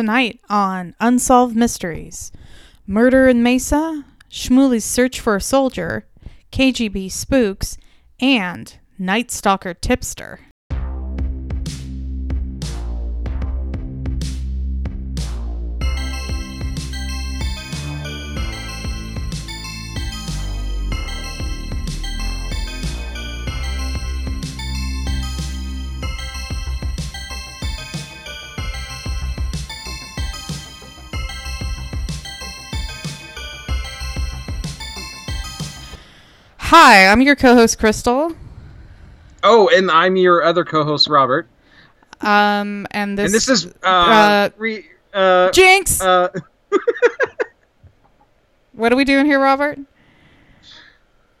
Tonight on Unsolved Mysteries Murder in Mesa, Shmuley's Search for a Soldier, KGB Spooks, and Night Stalker Tipster. Hi, I'm your co-host Crystal. Oh, and I'm your other co-host Robert. Um, and this and this is uh, uh, re, uh, Jinx. uh what are we doing here, Robert?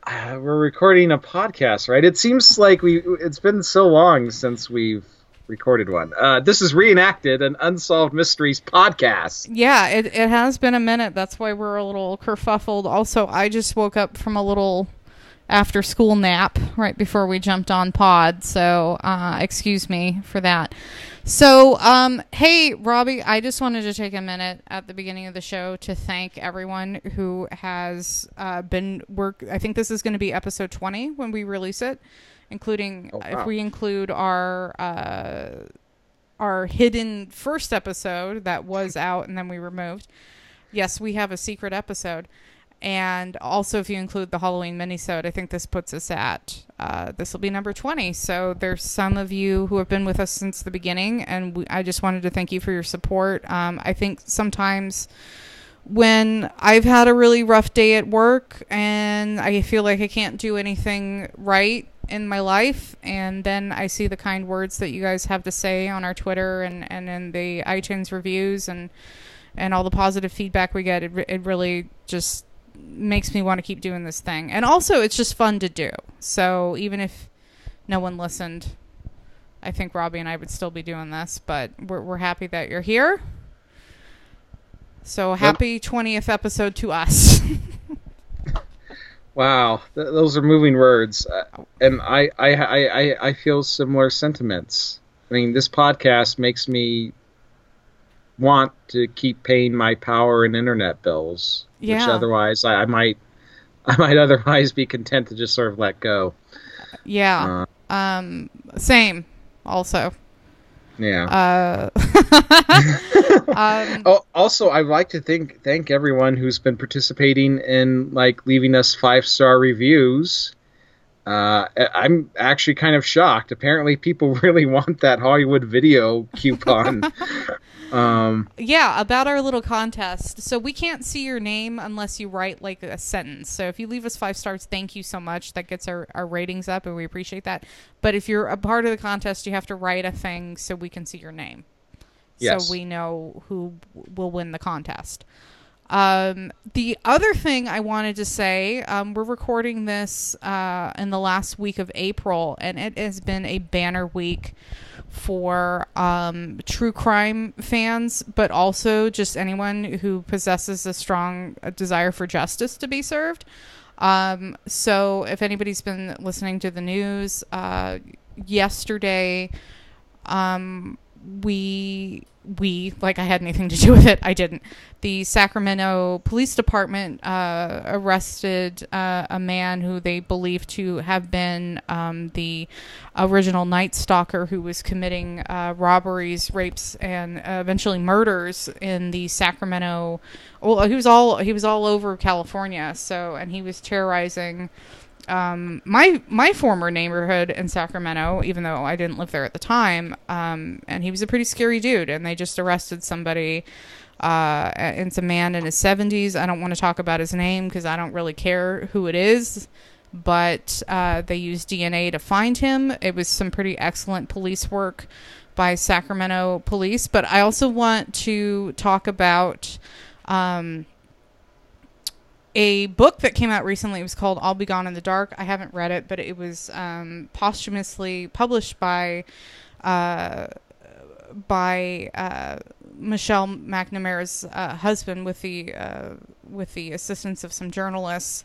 uh, we're recording a podcast, right? It seems like we it's been so long since we've recorded one. Uh, this is reenacted an unsolved mysteries podcast. Yeah, it it has been a minute. That's why we're a little kerfuffled. Also, I just woke up from a little after school nap right before we jumped on pod. So, uh, excuse me for that. So, um, hey, Robbie, I just wanted to take a minute at the beginning of the show to thank everyone who has uh, been work. I think this is going to be episode 20 when we release it, including Oh, wow. if we include our. Uh, our hidden first episode that was out and then we removed. Yes, we have a secret episode. And also, if you include the Halloween minisode, I think this puts us at uh, this will be number twenty. So there's some of you who have been with us since the beginning, and we, I just wanted to thank you for your support. Um, I think sometimes when I've had a really rough day at work and I feel like I can't do anything right in my life, and then I see the kind words that you guys have to say on our Twitter and, and in the iTunes reviews and and all the positive feedback we get, it, it really just makes me want to keep doing this thing. And also, it's just fun to do. So even if no one listened, I think Robbie and I would still be doing this. But we're we're happy that you're here. So happy 20th episode to us. Wow, th- those are moving words, uh, and I, I I I I feel similar sentiments. I mean, this podcast makes me want to keep paying my power and internet bills, which otherwise I, I might I might otherwise be content to just sort of let go. yeah. Uh, Um. Same. Also. yeah. Uh. um. Oh, also, I'd like to thank thank everyone who's been participating in like leaving us five star reviews. Uh, I'm actually kind of shocked. Apparently, people really want that Hollywood video coupon. um, Yeah, about our little contest. So we can't see your name unless you write like a sentence. So if you leave us five stars, thank you so much. That gets our, our ratings up and we appreciate that. But if you're a part of the contest, you have to write a thing so we can see your name. Yes. So we know who will win the contest. Um, the other thing I wanted to say, um, we're recording this uh, in the last week of April, and it has been a banner week for um, true crime fans, but also just anyone who possesses a strong uh, desire for justice to be served. Um, so, if anybody's been listening to the news, uh, yesterday, um, we we like I had anything to do with it. I didn't. The Sacramento Police Department uh, arrested uh, a man who they believe to have been um, the original Night Stalker who was committing uh, robberies, rapes, and eventually murders in the Sacramento. Well, he was all he was all over California. So, and he was terrorizing um, my my former neighborhood in Sacramento, even though I didn't live there at the time, um, and he was a pretty scary dude. And they just arrested somebody. Uh, it's a man in his 70s. I don't want to talk about his name because I don't really care who it is. But uh, they used DNA to find him. It was some pretty excellent police work by Sacramento police. But I also want to talk about um, a book that came out recently. It was called I'll Be Gone in the Dark. I haven't read it, but it was um, posthumously published by uh, by uh, Michelle McNamara's uh, husband with the uh, with the assistance of some journalists,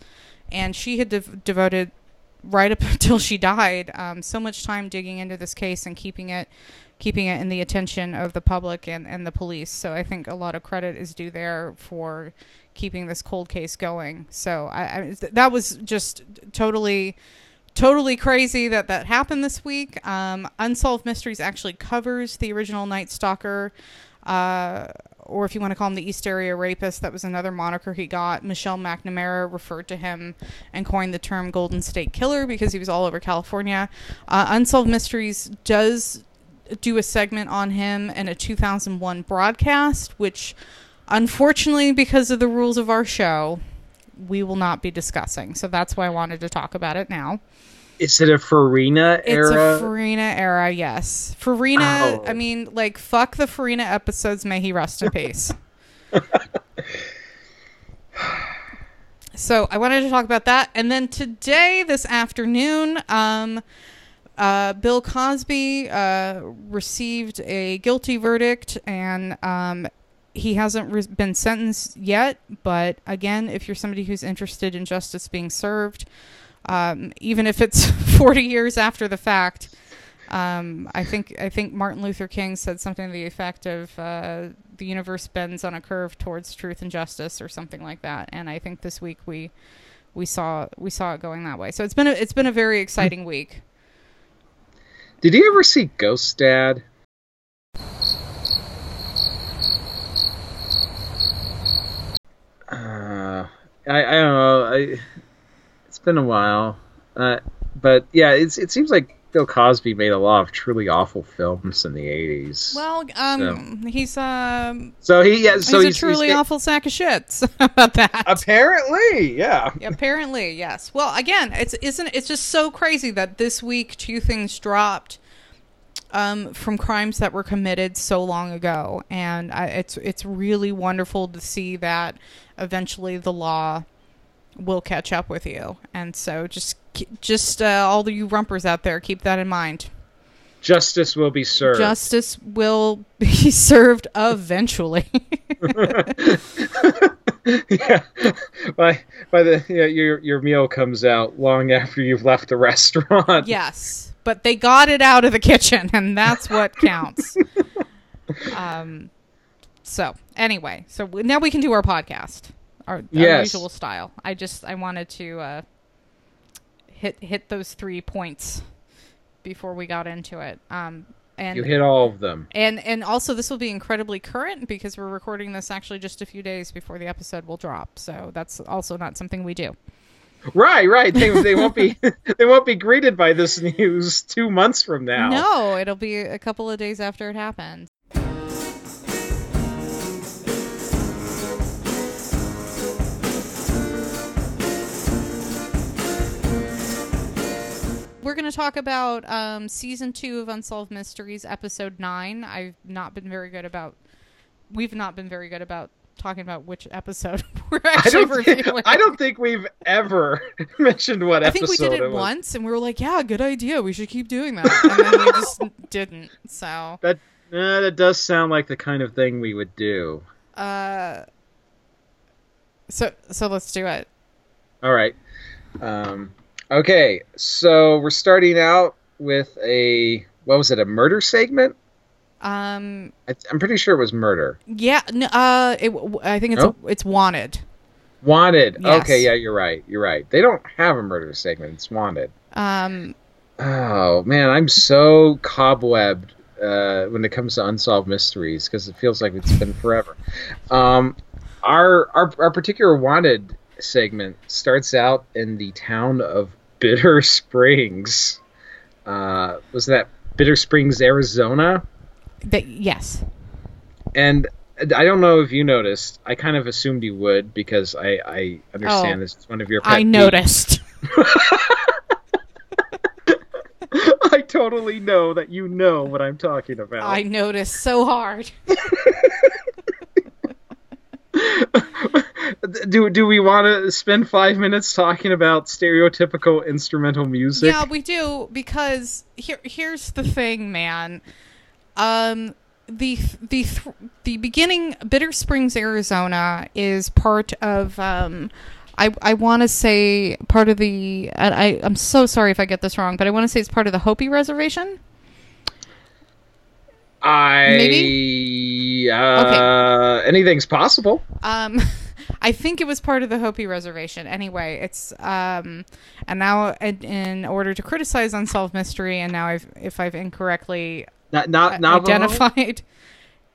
and she had dev- devoted right up until she died um, so much time digging into this case and keeping it keeping it in the attention of the public and, and the police. So I think a lot of credit is due there for keeping this cold case going. So I, I that was just totally totally crazy that that happened this week. Um, Unsolved Mysteries actually covers the original Night Stalker, uh, or if you want to call him the East Area Rapist, that was another moniker he got. Michelle McNamara referred to him and coined the term Golden State Killer because he was all over California. Uh, Unsolved Mysteries does do a segment on him in a 2001 broadcast, which unfortunately, because of the rules of our show, we will not be discussing. So that's why I wanted to talk about it now. Is it a Farina era? It's a Farina era, yes. Farina, Oh. I mean, like, fuck the Farina episodes. May he rest in peace. so I wanted to talk about that. And then today, this afternoon, um, uh, Bill Cosby uh, received a guilty verdict, and um, he hasn't re- been sentenced yet. But again, if you're somebody who's interested in justice being served, um, even if it's 40 years after the fact, um, I think I think Martin Luther King said something to the effect of uh, the universe bends on a curve towards truth and justice, or something like that. And I think this week we we saw we saw it going that way. So it's been a, it's been a very exciting week. Did you ever see Ghost Dad? Uh, I I don't know. I it's been a while, uh, but yeah, it's it seems like Bill Cosby made a lot of truly awful films in the '80s. Well, um, he's um, so he yeah, so he's, he's, a truly he's, awful sack of shits about that. Apparently, yeah. Apparently, yes. Well, again, it's isn't it's just so crazy that this week two things dropped um, from crimes that were committed so long ago, and I, it's it's really wonderful to see that eventually the law will catch up with you. And so, just just uh, all the you rumpers out there, keep that in mind. Justice will be served. Justice will be served eventually. yeah. By by the yeah, your your meal comes out long after you've left the restaurant. yes, but they got it out of the kitchen, and that's what counts. um. So anyway, so now we can do our podcast, our, our usual style. I just I wanted to uh, hit hit those three points before we got into it. Um. And You hit all of them. and and also this will be incredibly current because we're recording this actually just a few days before the episode will drop. So that's also not something we do. Right, right. They, they won't be they won't be greeted by this news two months from now. No, it'll be a couple of days after it happens. We're going to talk about um, season two of Unsolved Mysteries, episode nine. I've not been very good about. We've not been very good about talking about which episode we're I actually don't, think, reviewing. I don't think we've ever mentioned what I episode I think we did it, was. once, and we were like, "Yeah, good idea. We should keep doing that." And then we just didn't. So, That uh, that does sound like the kind of thing we would do. uh, so so let's do it. All right. Um, okay, so we're starting out with a what was it? A murder segment? Um, I'm pretty sure it was murder. yeah, n- uh, it, I think it's Oh. it's wanted. Wanted. Yes. Okay, yeah, you're right. You're right. They don't have a murder segment. It's wanted. Um, Oh man, I'm so cobwebbed uh, when it comes to unsolved mysteries because it feels like it's been forever. Um, our, our our particular wanted segment starts out in the town of Bitter Springs. Uh, was that Bitter Springs, Arizona? That yes, And I don't know if you noticed. I kind of assumed you would because I, I understand Oh, this is one of your. I peeves. noticed. I totally know that you know what I'm talking about. I noticed so hard. do do we want to spend five minutes talking about stereotypical instrumental music? Yeah, we do because here here's the thing, man. Um the the th- the beginning Bitter Springs, Arizona is part of um I I want to say part of the and I I'm so sorry if I get this wrong, but I want to say it's part of the Hopi reservation. I Maybe? uh, anything's possible. Um, I think it was part of the Hopi reservation. Anyway, it's um, and now in, in order to criticize unsolved mystery, and now I've if I've incorrectly Not not Navajo? identified.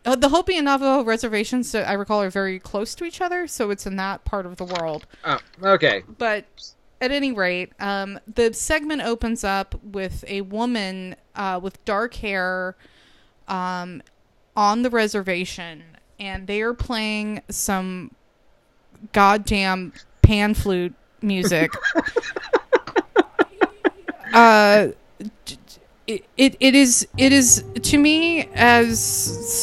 Uh, the Hopi and Navajo reservations, I recall, are very close to each other, so it's in that part of the world. Oh, okay. But at any rate, um, the segment opens up with a woman uh, with dark hair um, on the reservation, and they are playing some goddamn pan flute music. uh, it, it, it is it is to me as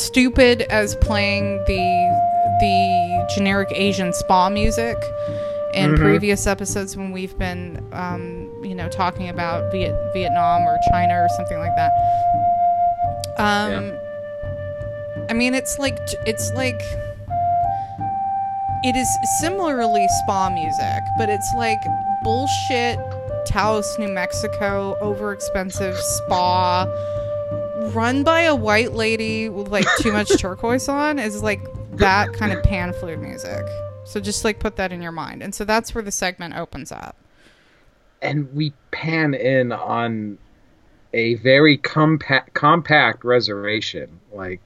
stupid as playing the the generic Asian spa music in Mhm. previous episodes when we've been um, you know talking about Viet- Vietnam or China or something like that. Um, I mean, it's like it's like it is similarly spa music, but it's like bullshit Taos, New Mexico, overexpensive spa run by a white lady with like too much turquoise on is like that kind of pan flute music. So just like put that in your mind. And so that's where the segment opens up. And we pan in on a very compact compact reservation. Like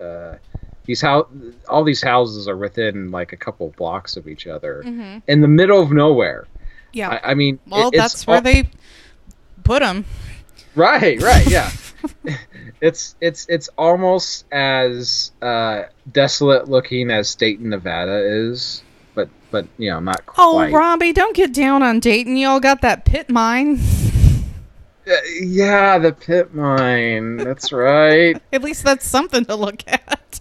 uh, these how all these houses are within like a couple blocks of each other Mm-hmm. in the middle of nowhere. Yeah. I, I mean, well, it- that's where all- they put them. Right, right, yeah. it's it's it's almost as uh, desolate looking as Dayton, Nevada is, but but you know not quite. Oh, quite. Robbie, don't get down on Dayton. Y'all got that pit mine. Uh, yeah, the pit mine. That's right. At least that's something to look at.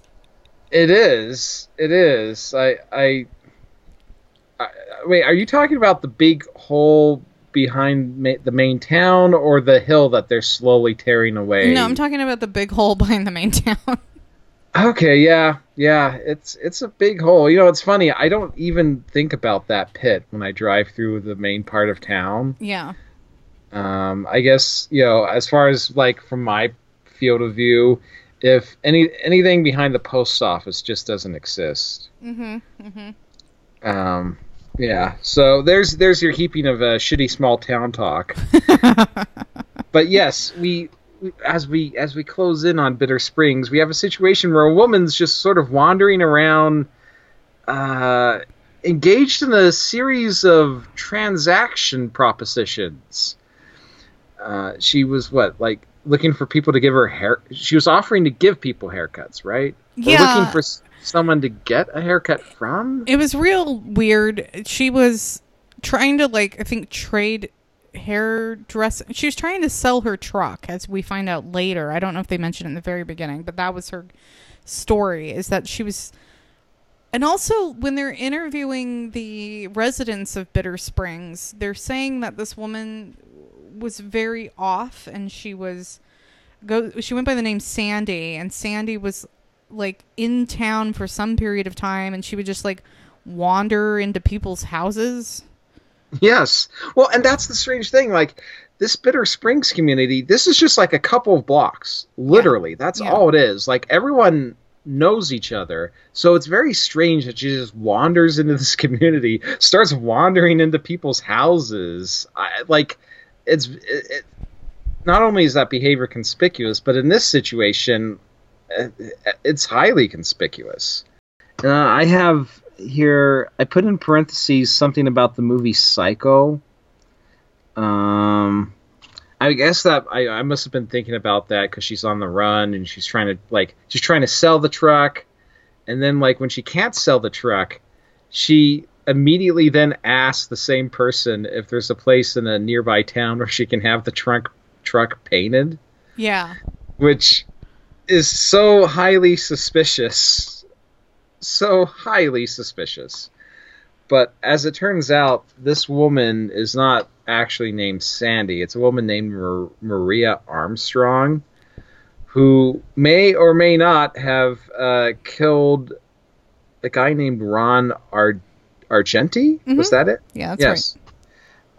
it is. It is. I, I I wait. Are you talking about the big hole behind ma- the main town, or the hill that they're slowly tearing away? No, I'm talking about the big hole behind the main town. Okay, yeah, yeah, it's it's a big hole. You know, it's funny. I don't even think about that pit when I drive through the main part of town. yeah. Um, I guess you know, as far as like from my field of view, if any anything behind the post office just doesn't exist. Mm-hmm. Mm-hmm. Um, yeah. So there's there's your heaping of uh, shitty small town talk. but yes, we as we as we close in on Bitter Springs, we have a situation where a woman's just sort of wandering around, uh, engaged in a series of transaction propositions. Uh, she was what like looking for people to give her hair. She was offering to give people haircuts, right? Or Yeah. looking for someone to get a haircut from. It was real weird. She was trying to like I think trade hairdress. She was trying to sell her truck, as we find out later. I don't know if they mentioned it in the very beginning, but that was her story. Is that she was. And also, when they're interviewing the residents of Bitter Springs, they're saying that this woman was very off, and she was go. She went by the name Sandy, and Sandy was like in town for some period of time, and she would just like wander into people's houses. Yes. Well, and that's the strange thing. Like this Bitter Springs community, this is just like a couple of blocks. Literally, that's Yeah. all it is. Like everyone knows each other, so it's very strange that she just wanders into this community, starts wandering into people's houses. I, like it's it, it, not only is that behavior conspicuous, but in this situation, it's highly conspicuous. Uh, I have here. I put in parentheses something about the movie Psycho. Um, I guess that I, I must have been thinking about that because she's on the run and she's trying to like she's trying to sell the truck, and then like when she can't sell the truck, she immediately then asks the same person if there's a place in a nearby town where she can have the trunk truck painted Yeah. which is so highly suspicious. So highly suspicious. But as it turns out, this woman is not actually named Sandy. It's a woman named Mar- Maria Armstrong, who may or may not have uh, killed a guy named Ron Ar- Argenti. Was that it? Yeah, Mm-hmm.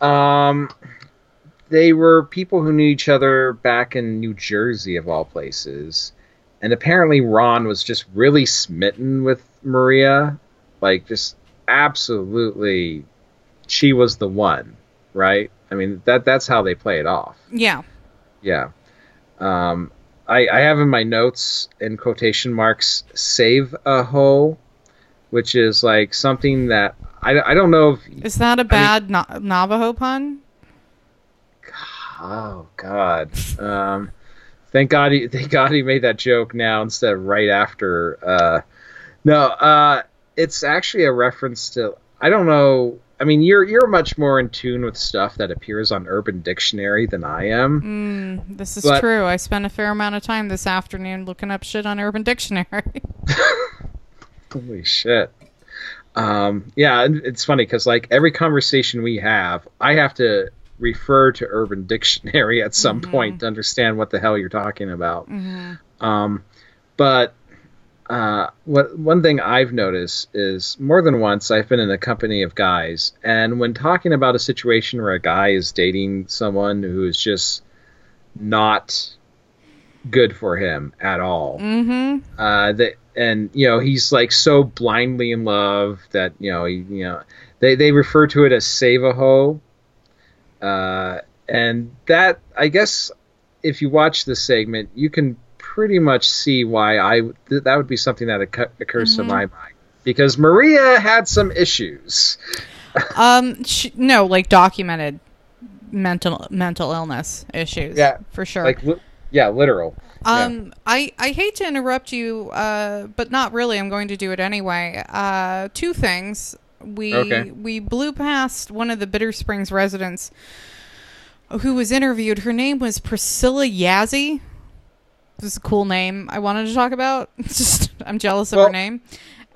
right. Um, they were people who knew each other back in New Jersey, of all places, and apparently Ron was just really smitten with Maria, like just absolutely, she was the one, right? I mean that that's how they play it off. Yeah. Yeah. Um, I, I have in my notes in quotation marks "save a hoe," which is like something that I, I don't know if Is that a bad Na- Navajo pun? Oh God. Um, thank God he thank God he made that joke now instead of right after. Uh, no, uh, it's actually a reference to. I don't know. I mean, you're you're much more in tune with stuff that appears on Urban Dictionary than I am. Mm, this is But- true. I spent a fair amount of time this afternoon looking up shit on Urban Dictionary. Holy shit. Um, yeah, it's funny because like every conversation we have, I have to refer to Urban Dictionary at some point to understand what the hell you're talking about. Um, but uh, what one thing I've noticed is more than once I've been in a company of guys, and when talking about a situation where a guy is dating someone who is just not good for him at all, mm-hmm. uh, that and you know he's like so blindly in love that you know he, you know they they refer to it as save a hoe, uh, and that I guess if you watch the segment you can pretty much see why I th- that would be something that occu- occurs to my mind because Maria had some issues. Um, sh- no, like documented mental mental illness issues. Yeah, for sure. Like li- yeah, literal. Yeah. Um, I, I hate to interrupt you, uh, but not really. I'm going to do it anyway. Uh, two things. We Okay. we blew past one of the Bitter Springs residents who was interviewed. Her name was Priscilla Yazzie. This is a cool name. I wanted to talk about. It's just I'm jealous of Well, her name.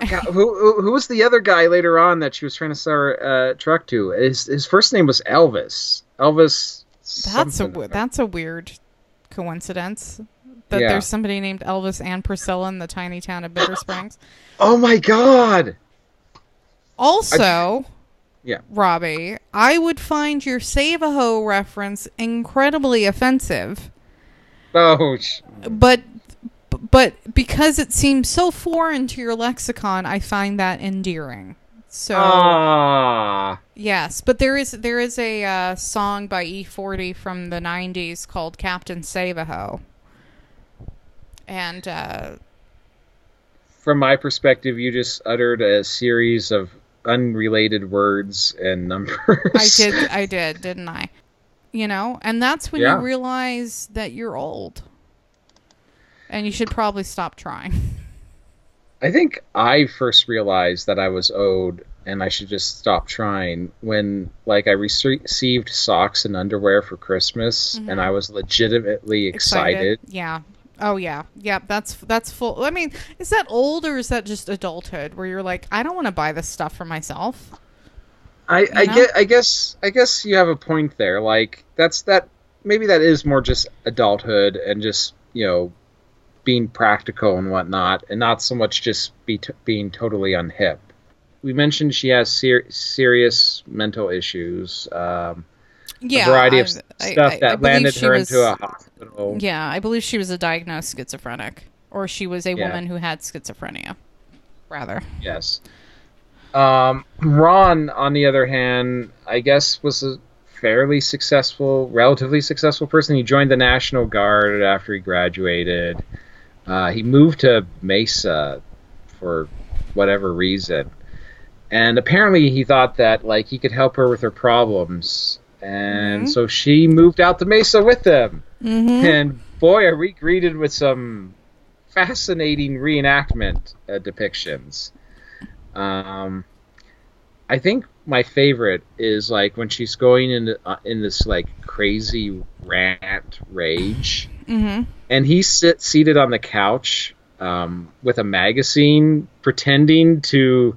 God, who, who was the other guy later on that she was trying to sell her uh, truck to? His his first name was Elvis. Elvis. That's a that's a weird coincidence that Yeah. there's somebody named Elvis and Priscilla in the tiny town of Bitter Springs. Oh my God! Also, Yeah. Robbie, I would find your Save a Ho reference incredibly offensive, Oh, sh- but but because it seems so foreign to your lexicon, I find that endearing. So ah, yes, but there is there is a uh, song by E40 from the '90s called Captain Save a Ho, and uh, from my perspective, you just uttered a series of unrelated words and numbers. I did I did, didn't I? You know, and that's when Yeah. you realize that you're old. And you should probably stop trying. I think I first realized that I was owed and I should just stop trying when, like, I rece- received socks and underwear for Christmas mm-hmm. and I was legitimately excited. Yeah. Oh yeah. Yeah, that's that's full I mean, is that old or is that just adulthood where you're like, I don't want to buy this stuff for myself? I, I know? get. I guess. I guess you have a point there. Like that's that. Maybe that is more just adulthood and just you know being practical and whatnot, and not so much just be t- being totally unhip. We mentioned she has ser- serious mental issues. Um, Yeah. a variety of I- I- stuff I- I that believe landed her was- into a hospital. Yeah, I believe she was a diagnosed schizophrenic or she was a Yeah. woman who had schizophrenia. Rather. Yes. Um, Ron, on the other hand, I guess was a fairly successful, relatively successful person. He joined the National Guard after he graduated. Uh, he moved to Mesa for whatever reason, and apparently he thought that like he could help her with her problems, and Mhm. so she moved out to Mesa with him. Mhm. And boy, are we greeted with some fascinating reenactment uh, depictions. Um, I think my favorite is like when she's going in uh, in this like crazy rant rage, Mhm. and he's sit seated on the couch um, with a magazine, pretending to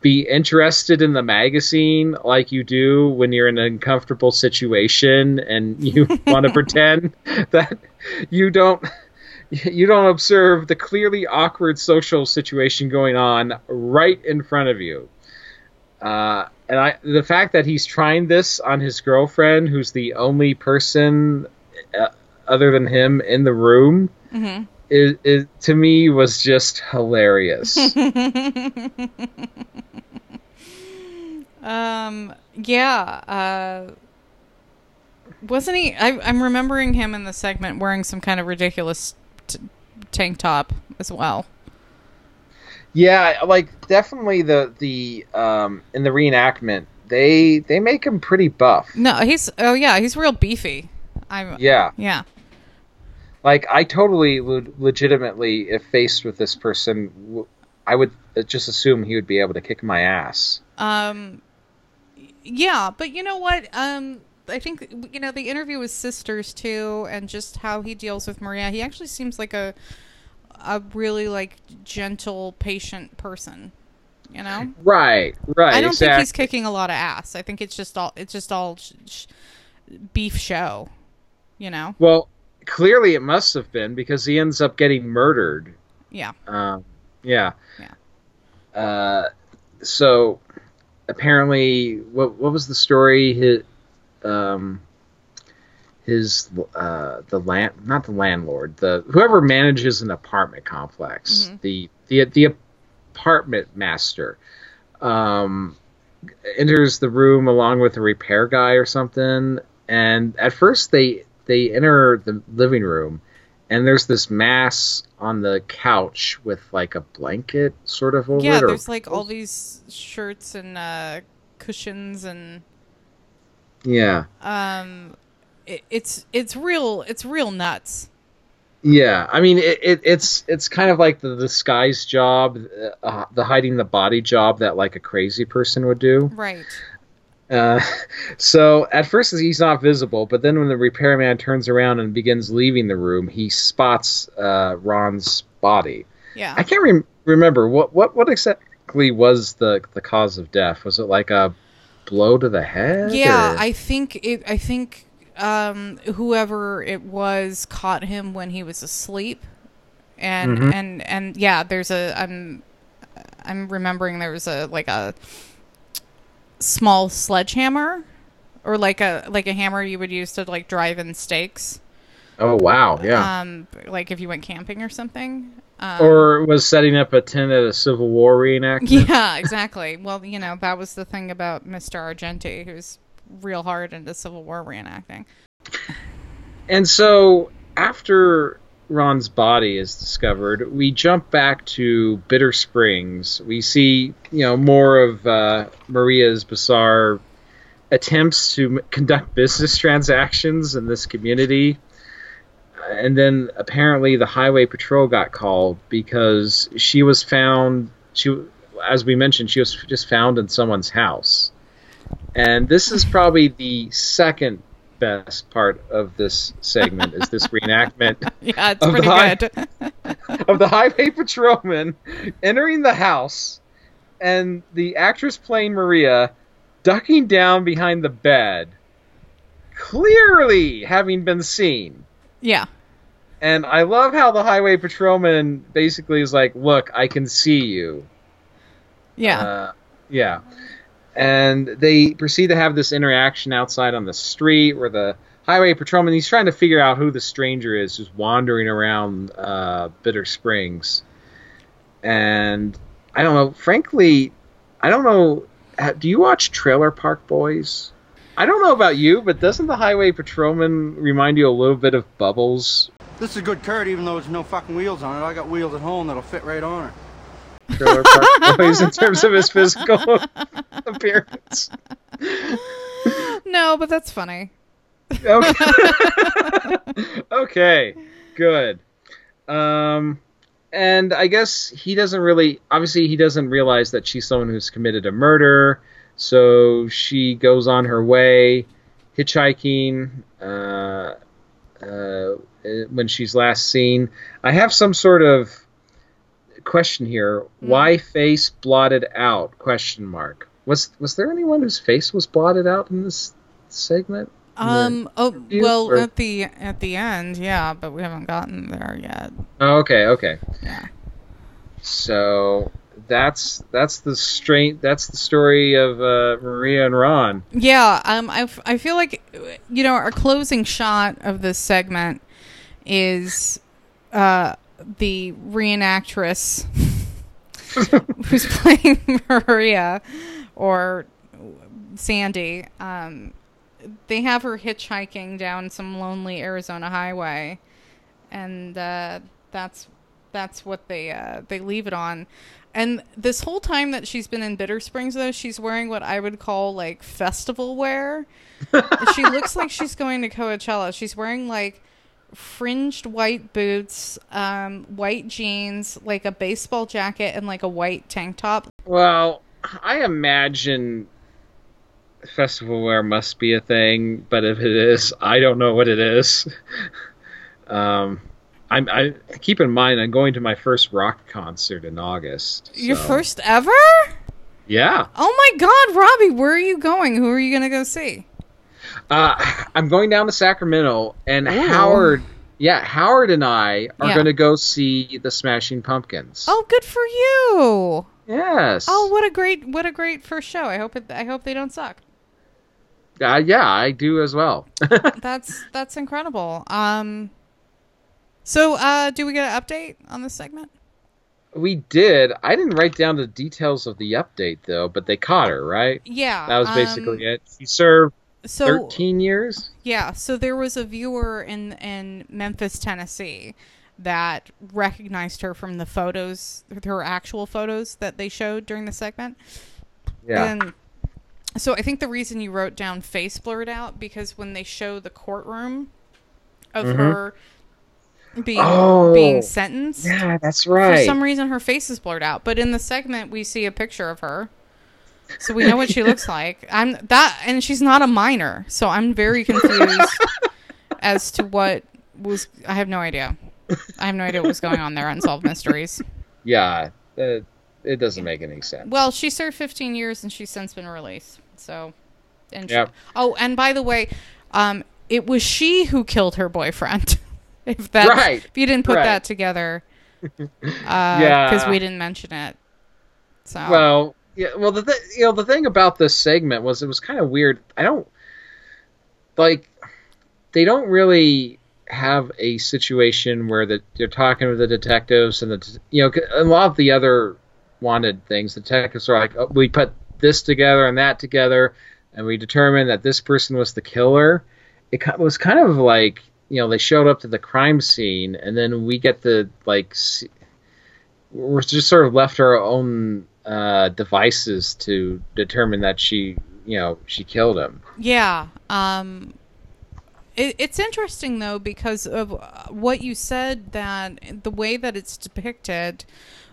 be interested in the magazine like you do when you're in an uncomfortable situation and you want to pretend that you don't you don't observe the clearly awkward social situation going on right in front of you. Uh, and I, the fact that he's trying this on his girlfriend, who's the only person uh, other than him in the room, Mhm. it, it to me was just hilarious. um. Yeah. Uh. Wasn't he? I, I'm remembering him in the segment wearing some kind of ridiculous t- tank top as well. yeah, like definitely the the um in the reenactment they they make him pretty buff. No, he's. Oh yeah, he's real beefy. I'm. Yeah, Yeah. like I totally would legitimately, if faced with this person, I would just assume he would be able to kick my ass. Um, yeah, but you know what? Um, I think you know the interview with sisters too, and just how he deals with Maria. He actually seems like a a really like gentle, patient person. You know, Right, right. I don't think he's kicking a lot of ass. I think it's just all it's just all sh- sh- beef show. You know? Well, clearly it must have been because he ends up getting murdered. Yeah. Um, yeah. Yeah. Uh, so apparently, what what was the story? His, um, his uh, the land not the landlord, the whoever manages an apartment complex, Mhm. the the the apartment master, um, enters the room along with a repair guy or something. And at first, they they enter the living room, and there's this mass on the couch with like a blanket sort of over Yeah, it. or- there's like all these shirts and uh, cushions and yeah, um, it, it's it's real it's real nuts. yeah. I mean, it, it, it's it's kind of like the disguise job, uh, the hiding the body job that like a crazy person would do. Right. Uh, so at first he's not visible, but then when the repairman turns around and begins leaving the room, he spots uh, Ron's body. Yeah. I can't rem- remember what what what exactly was the the cause of death. Was it like a blow to the head? Yeah, or- I think it. I think um, whoever it was caught him when he was asleep, and Mhm. and and yeah, there's a. I'm I'm remembering there was a like a small sledgehammer, or like a like a hammer you would use to like drive in stakes. Oh wow, yeah. Um, like if you went camping or something. Um, or was setting up a tent at a Civil War reenactment. Yeah, exactly. Well, you know, that was the thing about Mr. Argenti, who's real hard into Civil War reenacting. And so after Ron's body is discovered, we jump back to Bitter Springs. We see, you know, more of uh, Maria's bizarre attempts to m- conduct business transactions in this community. And then apparently the highway patrol got called because she was found she as we mentioned she was just found in someone's house. And this is probably the second best part of this segment is this reenactment Yeah, it's Of pretty high- good. of the highway patrolman entering the house and the actress playing Maria ducking down behind the bed, clearly having been seen. yeah. And I love how the highway patrolman basically is like, "Look, I can see you." Yeah. Uh, yeah. And they proceed to have this interaction outside on the street where the highway patrolman he's trying to figure out who the stranger is who's wandering around uh, Bitter Springs. And I don't know, frankly, I don't know. Do you watch Trailer Park Boys? I don't know about you, but doesn't the highway patrolman remind you a little bit of Bubbles? This is a good cart, even though there's no fucking wheels on it. I got wheels at home that'll fit right on it. Trailer Park Boys in terms of his physical appearance. no, but that's funny. Okay. okay. Good. Um and I guess he doesn't really obviously he doesn't realize that she's someone who's committed a murder, so she goes on her way hitchhiking uh uh when she's last seen. I have some sort of question here. Why face blotted out? Question mark. Was was there anyone whose face was blotted out in this segment? Um. Oh, well, or- at the at the end, yeah, but we haven't gotten there yet. Oh, okay, okay. Yeah. So that's that's the straight that's the story of uh, Maria and Ron. Yeah. Um. I, f- I feel like, you know, our closing shot of this segment is, uh, the reenactress who's playing Maria or Sandy, um, they have her hitchhiking down some lonely Arizona highway, and uh, that's that's what they uh, they leave it on. And this whole time that she's been in Bitter Springs, though, she's wearing what I would call like festival wear. she looks like she's going to Coachella. She's wearing like fringed white boots, um, white jeans, like a baseball jacket, and like a white tank top. Well, I imagine festival wear must be a thing, but if it is, I don't know what it is. um, I'm, I keep in mind I'm going to my first rock concert in August. Your first ever? Yeah. Oh my God, Robbie, where are you going? Who are you gonna go see? Uh, I'm going down to Sacramento, and Ooh. Howard. Yeah, Howard and I are Yeah. going to go see the Smashing Pumpkins. Oh, good for you! yes. Oh, what a great, what a great first show. I hope it, I hope they don't suck. Uh, yeah, I do as well. That's that's incredible. Um, so uh, do we get an update on this segment? we did. I didn't write down the details of the update though, but they caught her, right? Yeah, That was um, basically it. She served So 13 years. Yeah, so there was a viewer in in Memphis, Tennessee, that recognized her from the photos, her actual photos that they showed during the segment. Yeah. And so I think the reason you wrote down face blurred out because when they show the courtroom of Mhm. her being Oh. being sentenced, yeah, that's right for some reason her face is blurred out. But in the segment we see a picture of her. So we know what she looks like. I'm that and she's not a minor. So I'm very confused as to what was I have no idea. I have no idea what was going on there unsolved mysteries. yeah, it, it doesn't make any sense. Well, she served 15 years and she's since been released. So, and she- Yep. oh, and by the way, um, it was she who killed her boyfriend. if that, Right. if you didn't put Right. that together, uh, Yeah. because we didn't mention it. So, Well, yeah. Well, the th- you know the thing about this segment was it was kind of weird. I don't like they don't really have a situation where that they're talking with the detectives and the you know a lot of the other wanted things. The detectives are like, oh, we put this together and that together, and we determined that this person was the killer. It was kind of like you know they showed up to the crime scene and then we get to like we're just sort of left our own uh, devices to determine that she, you know, she killed him. Yeah. Um, it, it's interesting though because of uh, what you said that the way that it's depicted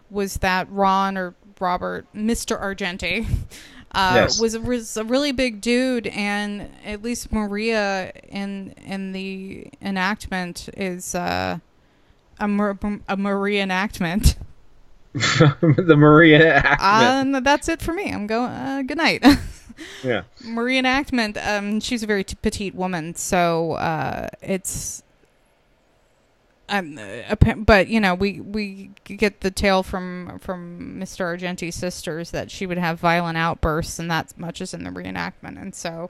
was that Ron or Robert, Mr. Argenti, uh, Yes. was a, was a really big dude, and at least Maria in in the enactment is uh, a Mar- a Maria enactment. the Maria Ackman. Um, that's it for me. I'm going. Uh, good night. yeah. Marie enactment. Um, she's a very t- petite woman, so uh, it's. Um, uh, but you know, we we get the tale from from Mr. Argenti's sisters that she would have violent outbursts, and that much is in the reenactment. And so,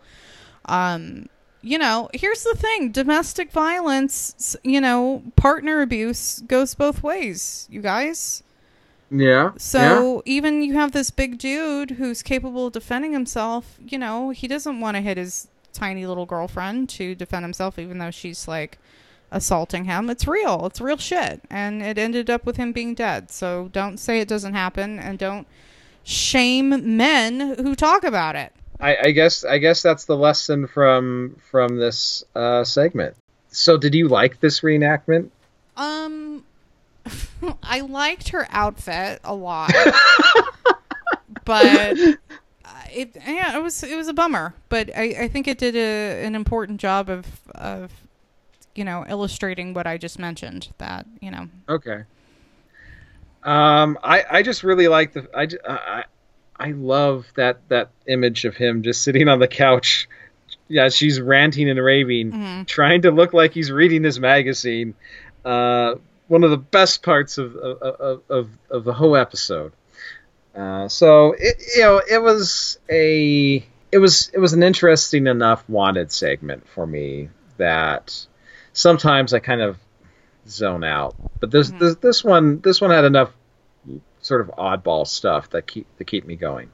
um, you know, here's the thing: domestic violence, you know, partner abuse goes both ways. You guys. Yeah. So even you have this big dude who's capable of defending himself, you know, he doesn't want to hit his tiny little girlfriend to defend himself, even though she's like assaulting him. It's real. It's real shit. And it ended up with him being dead. So don't say it doesn't happen and don't shame men who talk about it. I, I guess I guess that's the lesson from from this uh, segment. So, did you like this reenactment? Um, I liked her outfit a lot, but uh, it yeah, it was it was a bummer. But I, I think it did a, an important job of of you know illustrating what I just mentioned. That you know, Okay. Um, I I just really like the I I I love that that image of him just sitting on the couch. Yeah, she's ranting and raving, Mhm. trying to look like he's reading his magazine. Uh, one of the best parts of of of, of, the whole episode. Uh, so it you know it was a it was it was an interesting enough wanted segment for me that sometimes I kind of zone out. But this mm-hmm. this this one this one had enough sort of oddball stuff that keep to keep me going.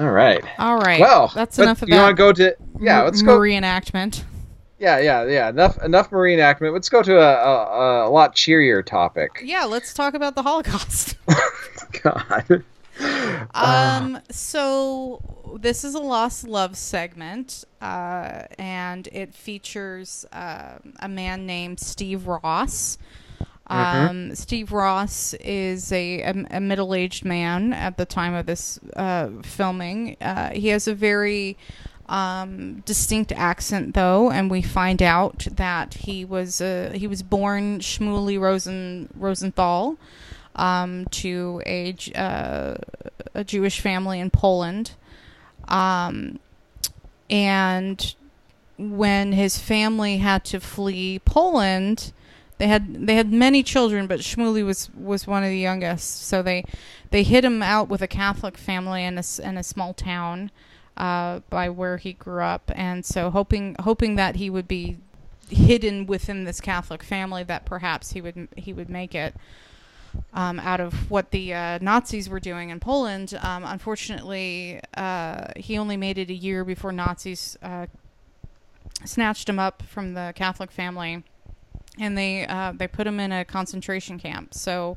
All right. All right. Well, that's enough of you that. You want to go to yeah? Let's go reenactment. Yeah, yeah, yeah. Enough, enough reenactment. Let's go to a, a, a lot cheerier topic. Yeah, let's talk about the Holocaust. God. Um. So this is a lost love segment, uh, and it features uh, a man named Steve Ross. Mm-hmm. Um, Steve Ross is a, a, a, middle-aged man at the time of this uh, filming. Uh, he has a very um, distinct accent, though, and we find out that he was uh, he was born Shmuley Rosen Rosenthal um, to a uh, a Jewish family in Poland, um, and when his family had to flee Poland they had they had many children, but Shmuley was was one of the youngest. So they they hid him out with a Catholic family in a in a small town uh, by where he grew up, and so hoping hoping that he would be hidden within this Catholic family, that perhaps he would he would make it. Um, out of what the uh, Nazis were doing in Poland. Um, unfortunately, uh, he only made it a year before Nazis uh, snatched him up from the Catholic family and they uh, they put him in a concentration camp. So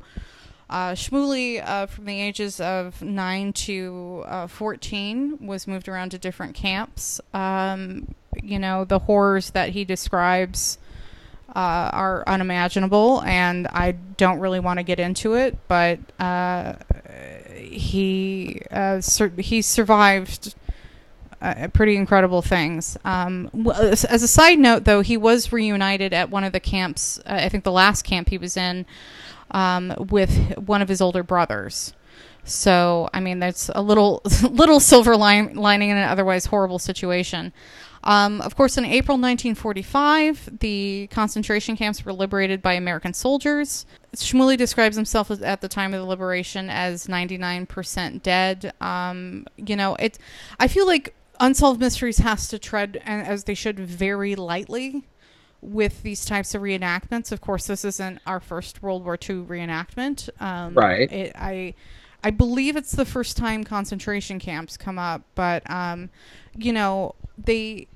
uh, Shmuley, uh, from the ages of nine to uh, fourteen, was moved around to different camps. Um, you know the horrors that he describes. Uh, are unimaginable, and I don't really want to get into it. But uh, he uh, sur- he survived uh, pretty incredible things. Um, as a side note, though, he was reunited at one of the camps. Uh, I think the last camp he was in um, with one of his older brothers. So, I mean, there's a little little silver line, lining in an otherwise horrible situation. Um, of course, in April 1945, the concentration camps were liberated by American soldiers. Shmuley describes himself as, at the time of the liberation as 99% dead. Um, you know, it. I feel like Unsolved Mysteries has to tread, as they should, very lightly with these types of reenactments. Of course, this isn't our first World War II reenactment. Um, right. It, I, I believe it's the first time concentration camps come up, but um, you know they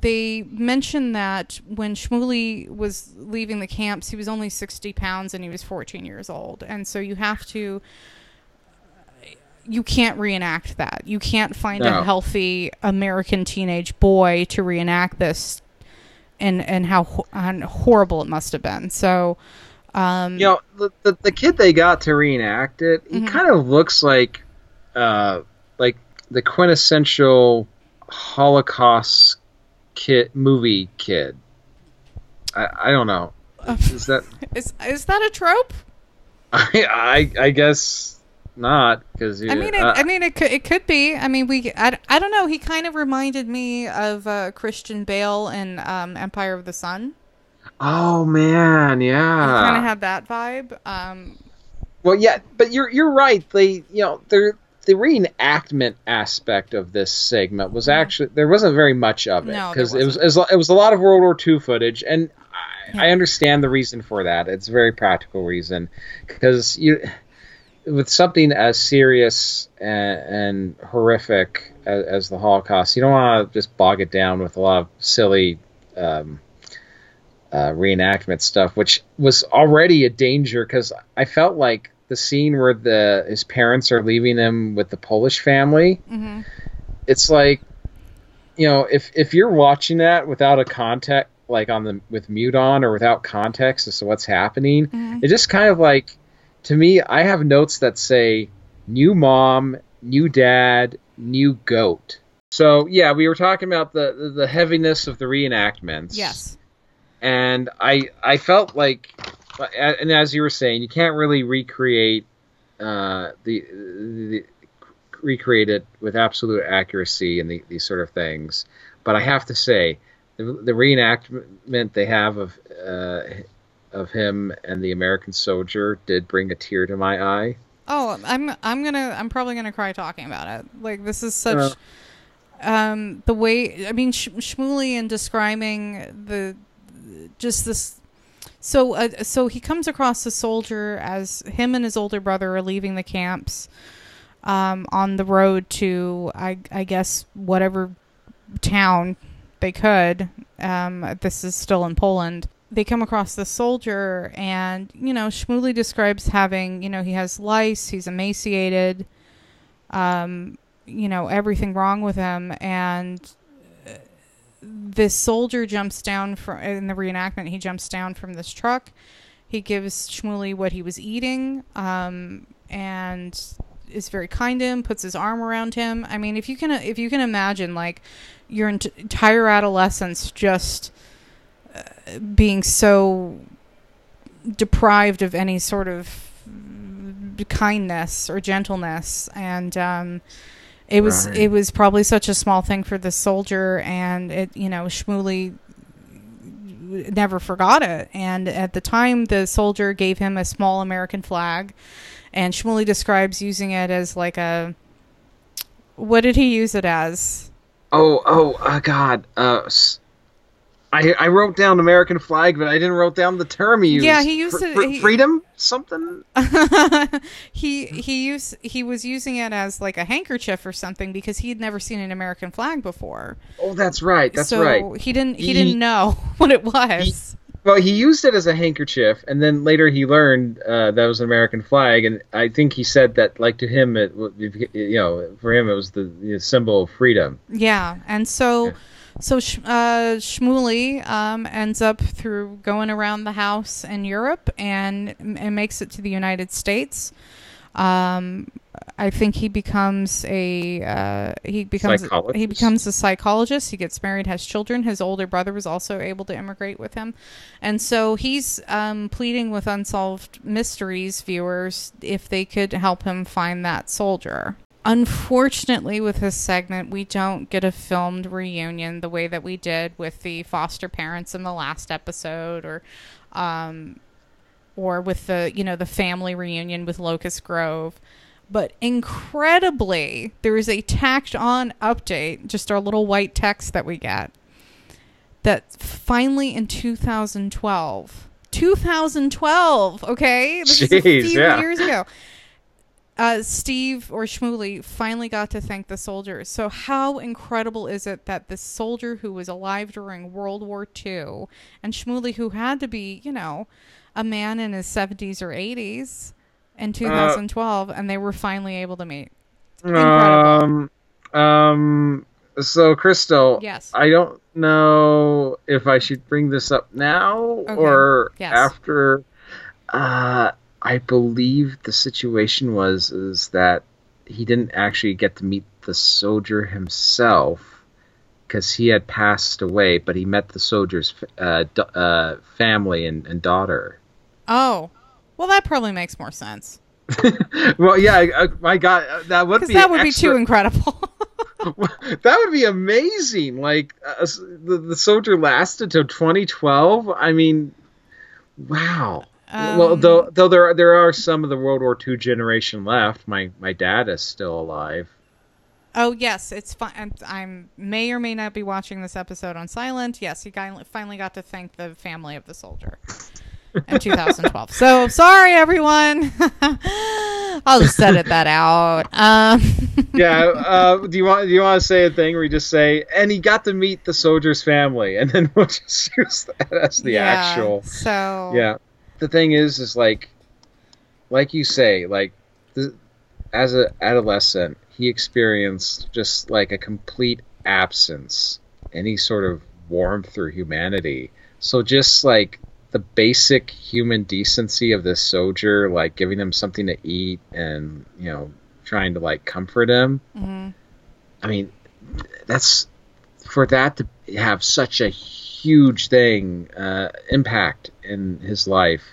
they mentioned that when Shmuley was leaving the camps, he was only 60 pounds and he was 14 years old, and so you have to you can't reenact that. You can't find no. a healthy American teenage boy to reenact this, and and how and horrible it must have been. So, um, you know, the, the, the kid they got to reenact it, he mm-hmm. kind of looks like, uh, like the quintessential Holocaust kid movie kid. I I don't know. Is that is is that a trope? I I, I guess not because I mean, it, uh, I mean, it could, it could be. I mean, we, I, I don't know. He kind of reminded me of uh, Christian Bale in um, Empire of the Sun. Oh man, yeah. Kind of had that vibe. Um, well, yeah, but you're you're right. They, you know, the the reenactment aspect of this segment was actually there wasn't very much of it because no, it was it was it was a lot of World War II footage and. I, yeah. I understand the reason for that. It's a very practical reason because you with something as serious and, and horrific as, as, the Holocaust, you don't want to just bog it down with a lot of silly um, uh, reenactment stuff, which was already a danger because I felt like the scene where the his parents are leaving him with the Polish family. Mm-hmm. It's like, you know, if if you're watching that without a context, like on the with mute on or without context as to what's happening, mm-hmm. it just kind of like to me, I have notes that say new mom, new dad, new goat. So yeah, we were talking about the the heaviness of the reenactments. Yes. And I I felt like, and as you were saying, you can't really recreate uh, the, the recreate it with absolute accuracy and the, these sort of things. But I have to say, the, the reenactment they have of uh, of him and the American soldier did bring a tear to my eye. Oh, I'm I'm gonna I'm probably gonna cry talking about it. Like this is such um the way I mean Sh- Shmuley in describing the just this so uh, so he comes across the soldier as him and his older brother are leaving the camps um on the road to I I guess whatever town they could um this is still in Poland they come across the soldier and you know Shmuley describes having you know he has lice he's emaciated um you know everything wrong with him. And uh, this soldier jumps down from in the reenactment he jumps down from this truck. He gives Shmuley what he was eating um and is very kind to him puts his arm around him. I mean if you can if you can imagine like your ent- entire adolescence just being so deprived of any sort of kindness or gentleness and um it was Right. it was probably such a small thing for the soldier and it you know Shmuley never forgot it and at the time the soldier gave him a small American flag and Shmuley describes using it as like a what did he use it as Oh, oh, uh, God. Uh, s- I I wrote down American flag, but I didn't wrote down the term he used. Yeah, he used Fr- it- he- freedom something. he he used he was using it as like a handkerchief or something because he had never seen an American flag before. Oh, that's right. That's so right. he didn't he, He- didn't know what it was. Well, he used it as a handkerchief, and then later he learned uh, that was an American flag, and I think he said that, like to him, it you know, for him it was the, the symbol of freedom. yeah, and so Yeah. So uh, Shmuley um, ends up through going around the house in Europe and and makes it to the United States. Um, I think he becomes a uh, he becomes he becomes a psychologist. He gets married, has children. His older brother was also able to immigrate with him, and so he's um, pleading with Unsolved Mysteries viewers if they could help him find that soldier. Unfortunately, with this segment, we don't get a filmed reunion the way that we did with the foster parents in the last episode, or um, or with the you know the family reunion with Locust Grove. But incredibly, there is a tacked on update, just our little white text that we get, that finally in 2012, 2012, okay? This is a Jeez, few yeah. years ago. Uh, Steve or Shmuley finally got to thank the soldiers. So, how incredible is it that this soldier who was alive during World War II and Shmuley, who had to be, you know, a man in his 70s or 80s in 2012, and they were finally able to meet? Incredible. Um, um. So, Crystal, Yes. I don't know if I should bring this up now or Yes. after. Uh, I believe the situation was is that he didn't actually get to meet the soldier himself because he had passed away, but he met the soldier's uh, d- uh, family and, and daughter. Oh, well, that probably makes more sense well, yeah, I, I, my God, uh, that would be that would be too incredible. that would be amazing. Like uh, the, the soldier lasted till 2012. I mean, wow. Well, Um, though though there are, there are some of the World War II generation left. My my dad is still alive. Oh yes, it's fine. I'm may or may not be watching this episode on silent. Yes, he got, finally got to thank the family of the soldier in 2012. so sorry, everyone. I'll just edit that out. Um, Yeah. uh, do you want do you want to say a thing where you just say, and he got to meet the soldier's family, and then we'll just use that as the yeah, actual. So Yeah. The thing is, is like, like you say, like, the, as an adolescent, he experienced just like a complete absence, any sort of warmth or humanity. So just like the basic human decency of this soldier, like giving him something to eat and you know trying to like comfort him. mhm. I mean, that's for that to have such a huge thing uh, impact in his life.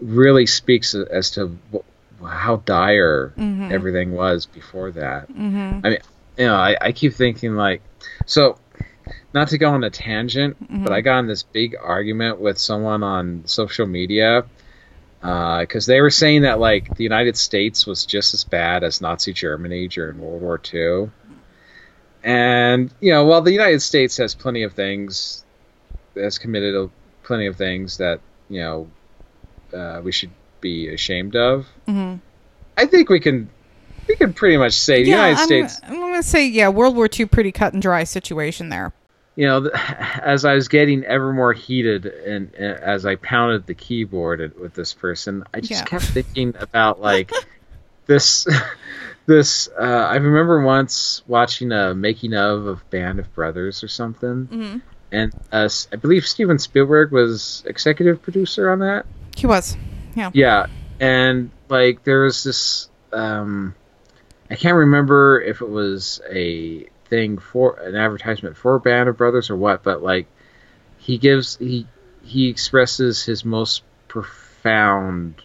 Really speaks as to how dire Mhm. everything was before that. Mhm. I mean, you know, I, I keep thinking like, so not to go on a tangent, Mhm. but I got in this big argument with someone on social media because they were saying that like the United States was just as bad as Nazi Germany during World War II. And you know, while the United States has plenty of things, has committed a, plenty of things that you know uh, we should be ashamed of. hmm I think we can we can pretty much say the United I'm, States. I'm gonna say yeah, World War II, pretty cut and dry situation there. you know, as I was getting ever more heated and, and as I pounded the keyboard with this person, I just Yeah. kept thinking about like this. This uh, I remember once watching a making of of Band of Brothers or something, hmm and uh, I believe Steven Spielberg was executive producer on that. He was. Yeah, Yeah. and like there was this. Um, I can't remember if it was a thing for an advertisement for Band of Brothers or what, but like he gives he he expresses his most profound,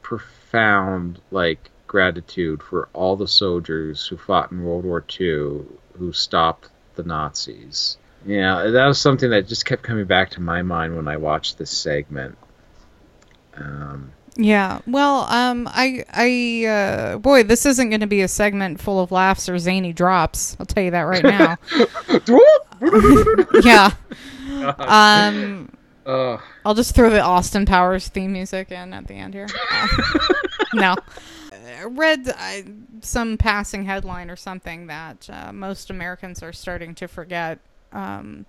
profound like gratitude for all the soldiers who fought in World War II who stopped the Nazis. Yeah, that was something that just kept coming back to my mind when I watched this segment. Um, Yeah. Well, um, I, I, uh, boy, this isn't going to be a segment full of laughs or zany drops. I'll tell you that right now. yeah. Um, uh, I'll just throw the Austin Powers theme music in at the end here. No. I read uh, some passing headline or something that uh, most Americans are starting to forget um,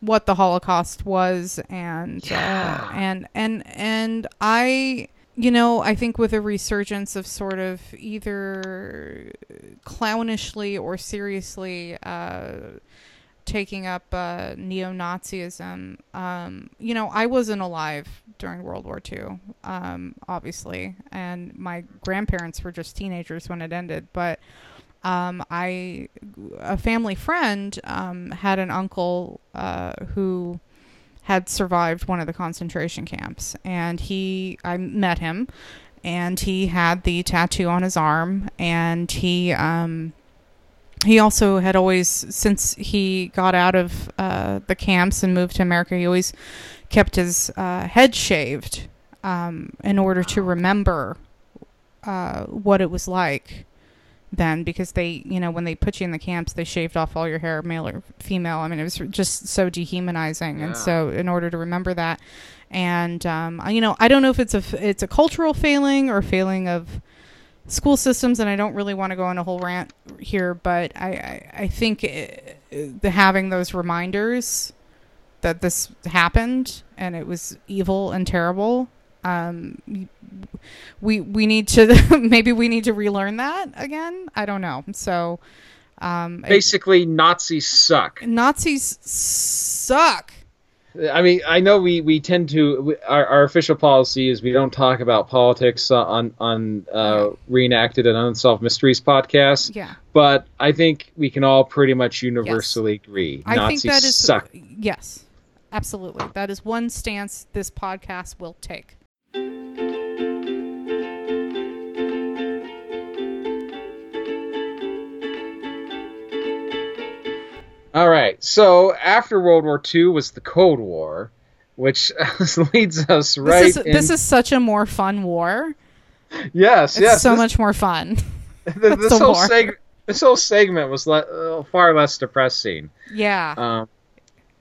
what the Holocaust was, and Yeah. uh, and and and I, you know, I think with a resurgence of sort of either clownishly or seriously. Uh, taking up uh, neo-Nazism. Um, you know, I wasn't alive during World War II, um, obviously, and my grandparents were just teenagers when it ended. But um, I, a family friend, um, had an uncle uh, who had survived one of the concentration camps, and he, I met him, and he had the tattoo on his arm, and he. Um, he also had always since he got out of uh, the camps and moved to america he always kept his uh, head shaved um, in order to remember uh, what it was like then because they you know when they put you in the camps they shaved off all your hair male or female. I mean it was just so dehumanizing. Yeah. and so in order to remember that and um, I- you know i don't know if it's a it's a cultural failing or failing of school systems, and I don't really want to go on a whole rant here, but I, I, I think it, the having those reminders that this happened and it was evil and terrible. Um, we we need to maybe we need to relearn that again. I don't know. So, um, it- basically, Nazis suck. Nazis suck. I mean, I know we, we tend to we, our, our official policy is we don't talk about politics on on uh, reenacted and unsolved mysteries podcast, Yeah, but I think we can all pretty much universally agree I Nazis think that is suck. yes, absolutely. That is one stance this podcast will take. All right, so after World War II was the Cold War, which leads us right. this is in- this is such a more fun war. yes, It's yes. so this, much more fun. th- this whole war. seg- this whole segment was le- uh, far less depressing. yeah. Um,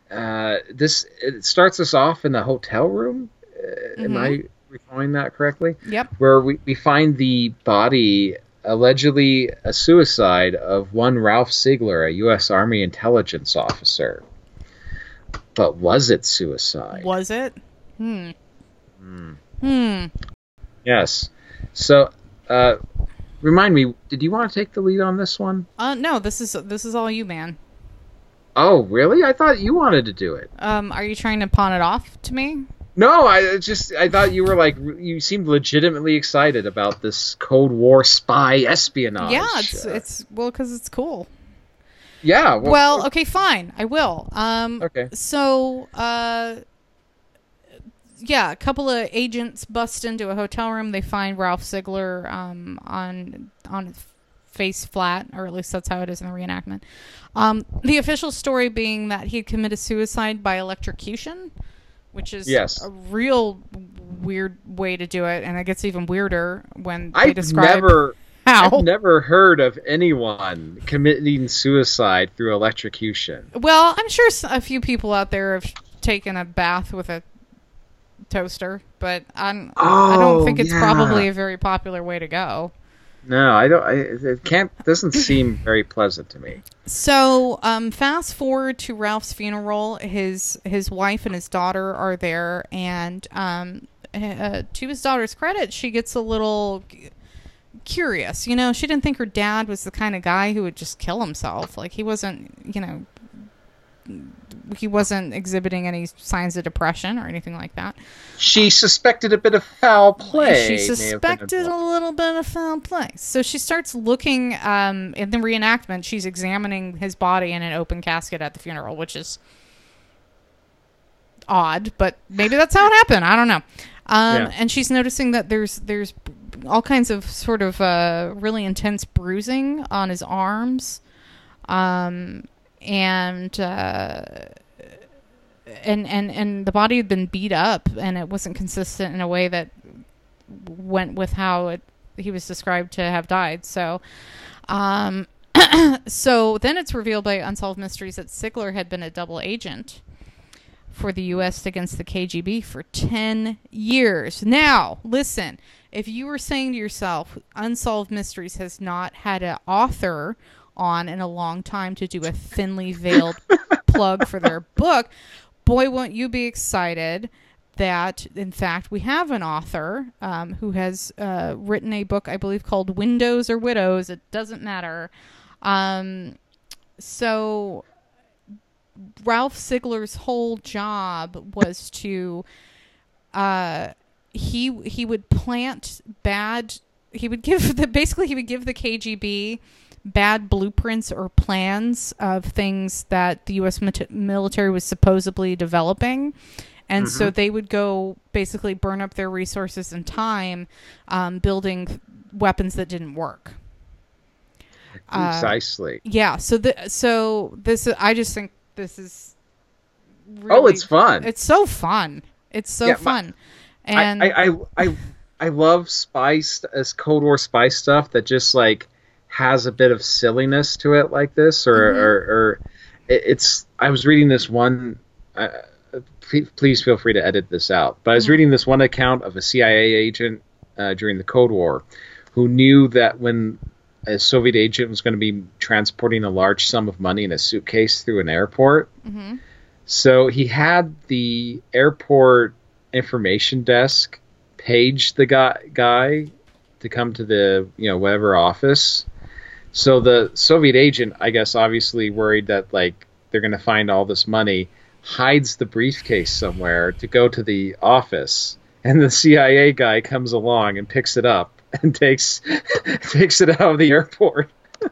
uh, this it starts us off in the hotel room. Uh, Am Mhm. I recalling that correctly? yep. Where we, we find the body, allegedly a suicide of one Ralph Sigler, a U.S. Army intelligence officer. But was it suicide? Was it? Hmm. Hmm. Hmm. Yes. So, uh, remind me, did you want to take the lead on this one? Uh, no, this is this is all you, man. Oh, really? I thought you wanted to do it. Um, are you trying to pawn it off to me? No, I just I thought you were like you seemed legitimately excited about this Cold War spy espionage. yeah, it's uh, it's well because it's cool. yeah. Well, Well, okay, fine, I will. Um, okay. so uh, yeah, a couple of agents bust into a hotel room. They find Ralph Sigler um on on face flat, or at least that's how it is in the reenactment. Um, the official story being that he committed suicide by electrocution, which is Yes. a real weird way to do it, and it gets even weirder when they I've describe never, how. I've never heard of anyone committing suicide through electrocution. Well, I'm sure a few people out there have taken a bath with a toaster, but I'm, I don't Oh, think it's yeah. probably a very popular way to go. No, I don't. I, it can't. Doesn't seem very pleasant to me. So, um, fast forward to Ralph's funeral. His his wife and his daughter are there, and um, uh, to his daughter's credit, she gets a little curious. You know, she didn't think her dad was the kind of guy who would just kill himself. Like he wasn't. You know, he wasn't exhibiting any signs of depression or anything like that. She suspected a bit of foul play. She may have been suspected a little bit of foul play. So she starts looking um, in the reenactment. She's examining his body in an open casket at the funeral, which is odd, but maybe that's how it happened. I don't know. Um, Yeah. And she's noticing that there's there's all kinds of sort of uh, really intense bruising on his arms, um, and. Uh, and, and and the body had been beat up and it wasn't consistent in a way that went with how it, he was described to have died. So, um, so then it's revealed by Unsolved Mysteries that Sigler had been a double agent for the U.S. against the KGB for 10 years. Now, listen, if you were saying to yourself, Unsolved Mysteries has not had an author on in a long time to do a thinly veiled plug for their book, boy, won't you be excited that, in fact, we have an author um, who has uh, written a book, I believe, called Windows or Widows. It doesn't matter. Um, so Ralph Sigler's whole job was to uh, he he would plant bad he would give the basically he would give the KGB bad blueprints or plans of things that the US military was supposedly developing. And so they would go basically burn up their resources and time um, building weapons that didn't work. Uh, Precisely. yeah so the so this i just think this is really, oh, it's fun. it's so fun. It's so Yeah, my- fun. And I, I, I, I, I love spy as Cold War spy stuff that just like has a bit of silliness to it, like this, or, Mm-hmm. or, or it's. I was reading this one. Uh, please, feel free to edit this out. But I was Mm-hmm. reading this one account of a CIA agent uh, during the Cold War who knew that when a Soviet agent was going to be transporting a large sum of money in a suitcase through an airport. Mhm. So he had the airport information desk page the guy guy to come to the you know whatever office. So the Soviet agent, I guess, obviously worried that like they're going to find all this money, hides the briefcase somewhere to go to the office, and the CIA guy comes along and picks it up and takes takes it out of the airport.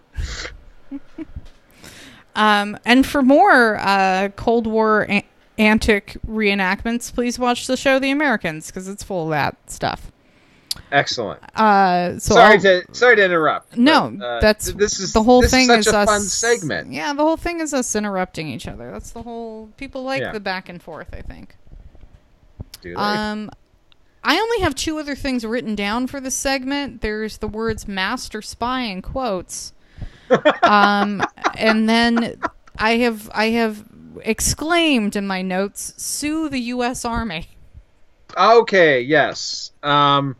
um and for more uh cold war antic reenactments please watch the show the americans because it's full of that stuff Excellent. uh so sorry I'll- to sorry to interrupt. no but, uh, that's th- this is the whole this thing is such a us fun segment. yeah the whole thing is us interrupting each other that's the whole people like Yeah. the back and forth i think Do they? Um, I only have two other things written down for this segment. There's the words "master spy" in quotes, um, and then I have I have exclaimed in my notes, "Sue the U.S. Army." Okay, yes. Um,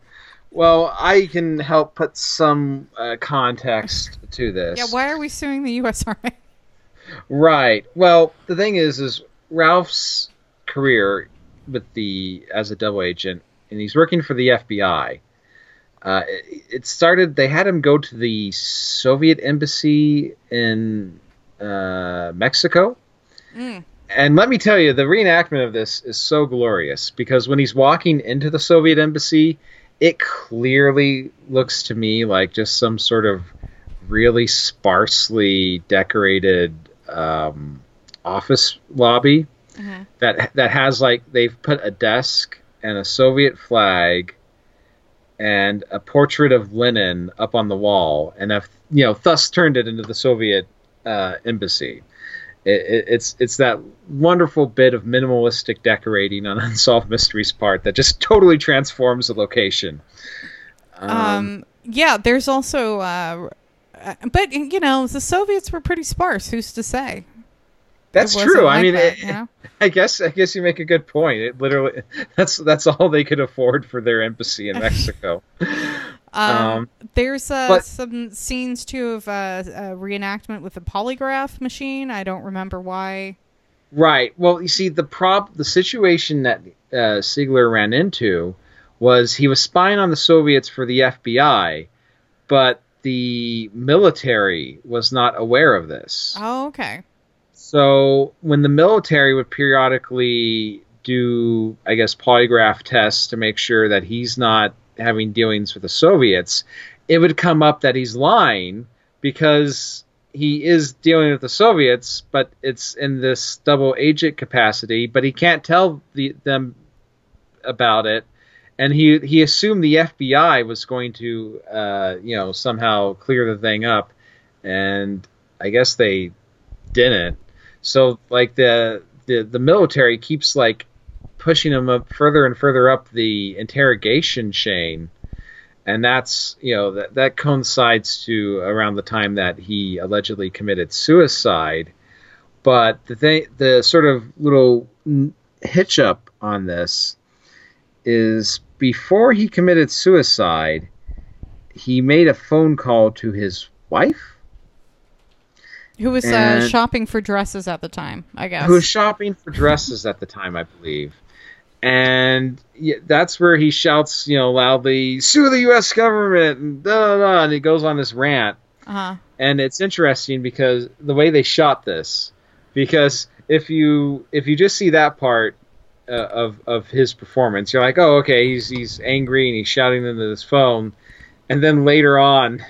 well, I can help put some uh, context to this. Yeah, why are we suing the U.S. Army? Right. Well, the thing is, is Ralph's career with the as a double agent, and he's working for the FBI. Uh, it, it started. They had him go to the Soviet embassy in uh, Mexico. Mm. And let me tell you, the reenactment of this is so glorious because when he's walking into the Soviet embassy, it clearly looks to me like just some sort of really sparsely decorated um, office lobby Mhm. that that has like they've put a desk and a Soviet flag and a portrait of Lenin up on the wall, and have you know thus turned it into the Soviet uh, embassy. It, it, it's it's that wonderful bit of minimalistic decorating on Unsolved Mysteries part that just totally transforms the location. Um, yeah, there's also, uh, uh, but you know, the Soviets were pretty sparse. Who's to say? That's It wasn't true. I mean, that, it- you know? I guess I guess you make a good point. It literally that's that's all they could afford for their embassy in Mexico. Um, Um, there's uh, but- some scenes too of uh, a reenactment with a polygraph machine. I don't remember why. Right. Well, you see, the prob the situation that uh, Sigler ran into was he was spying on the Soviets for the FBI, but the military was not aware of this. Oh, okay. So when the military would periodically do, I guess, polygraph tests to make sure that he's not having dealings with the Soviets, it would come up that he's lying because he is dealing with the Soviets, but it's in this double agent capacity, but he can't tell the, them about it. And he he assumed the FBI was going to, uh, you know, somehow clear the thing up, and I guess they didn't. So like the the the military keeps like pushing him up further and further up the interrogation chain, and that's you know that that coincides to around the time that he allegedly committed suicide. But the thing, the sort of little hitch up on this is before he committed suicide, he made a phone call to his wife Who was uh, shopping for dresses at the time? I guess. who was shopping for dresses at the time, I believe. And yeah, that's where he shouts, you know, loudly, "Sue the U.S. government!" and da da da, and he goes on this rant. uh-huh. And it's interesting because the way they shot this, because if you if you just see that part uh, of of his performance, you're like, oh, okay, he's he's angry and he's shouting into this phone, and then later on,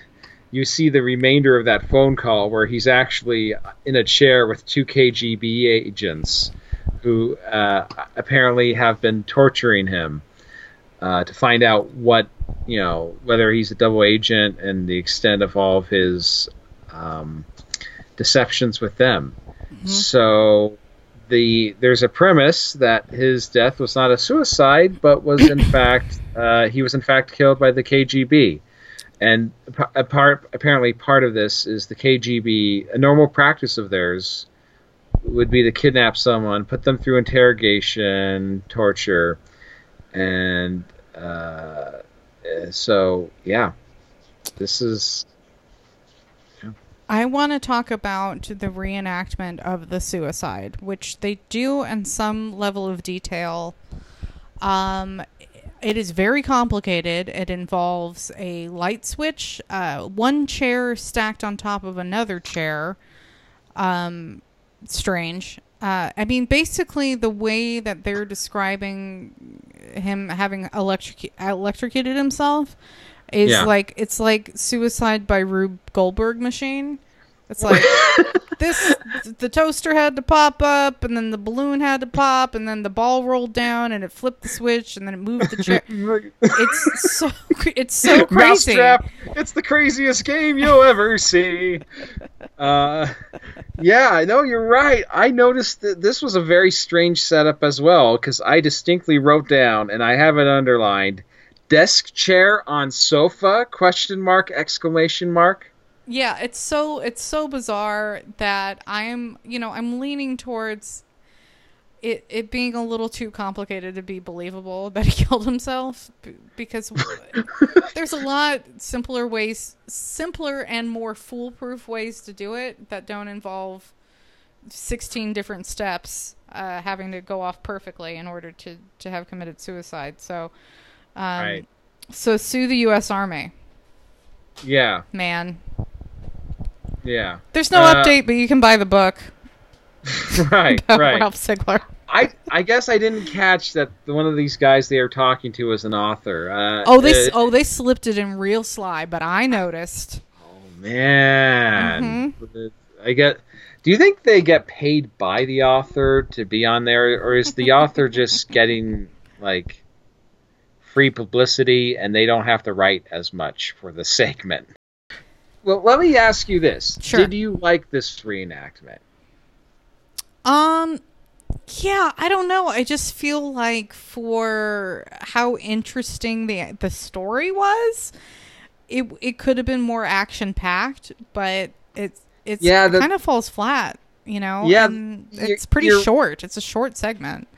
you see the remainder of that phone call where he's actually in a chair with two KGB agents who uh, apparently have been torturing him uh, to find out what you know whether he's a double agent and the extent of all of his um, deceptions with them. So the there's a premise that his death was not a suicide, but was in fact uh, he was in fact killed by the KGB. And a part apparently part of this is the KGB. A normal practice of theirs would be to kidnap someone, put them through interrogation, torture, and uh, uh, so yeah, this is I want to talk about the reenactment of the suicide, which they do in some level of detail. Um, it is very complicated. It involves a light switch, uh, one chair stacked on top of another chair. Um, strange. Uh, I mean, basically, the way that they're describing him having electric- electrocuted himself is Yeah. like it's like suicide by Rube Goldberg machine. It's like this the toaster had to pop up and then the balloon had to pop and then the ball rolled down and it flipped the switch and then it moved the chair. It's so it's so crazy. Mousetrap. It's the craziest game you'll ever see. Uh, yeah, I know you're right. I noticed that this was a very strange setup as well because I distinctly wrote down and I have it underlined: desk chair on sofa? Question mark! Exclamation mark! Yeah, it's so it's so bizarre that I'm you know I'm leaning towards it it being a little too complicated to be believable that he killed himself because there's a lot simpler ways simpler and more foolproof ways to do it that don't involve 16 different steps uh, having to go off perfectly in order to to have committed suicide. So um, Right. so sue the US Army. Yeah, man yeah. There's no Uh, update, but you can buy the book. right, right. Ralph Sigler. I I guess I didn't catch that one of these guys they are talking to was an author. Uh, Oh, they s uh, oh they slipped it in real sly, but I noticed. Oh man, Mm-hmm. I get. Do you think they get paid by the author to be on there, or is the author just getting like free publicity and they don't have to write as much for the segment? Well, let me ask you this: Sure. Did you like this reenactment? Um, yeah, I don't know. I just feel like for how interesting the the story was, it it could have been more action packed, but it's it's Yeah, it kind of falls flat. You know, Yeah, and it's pretty short. It's a short segment.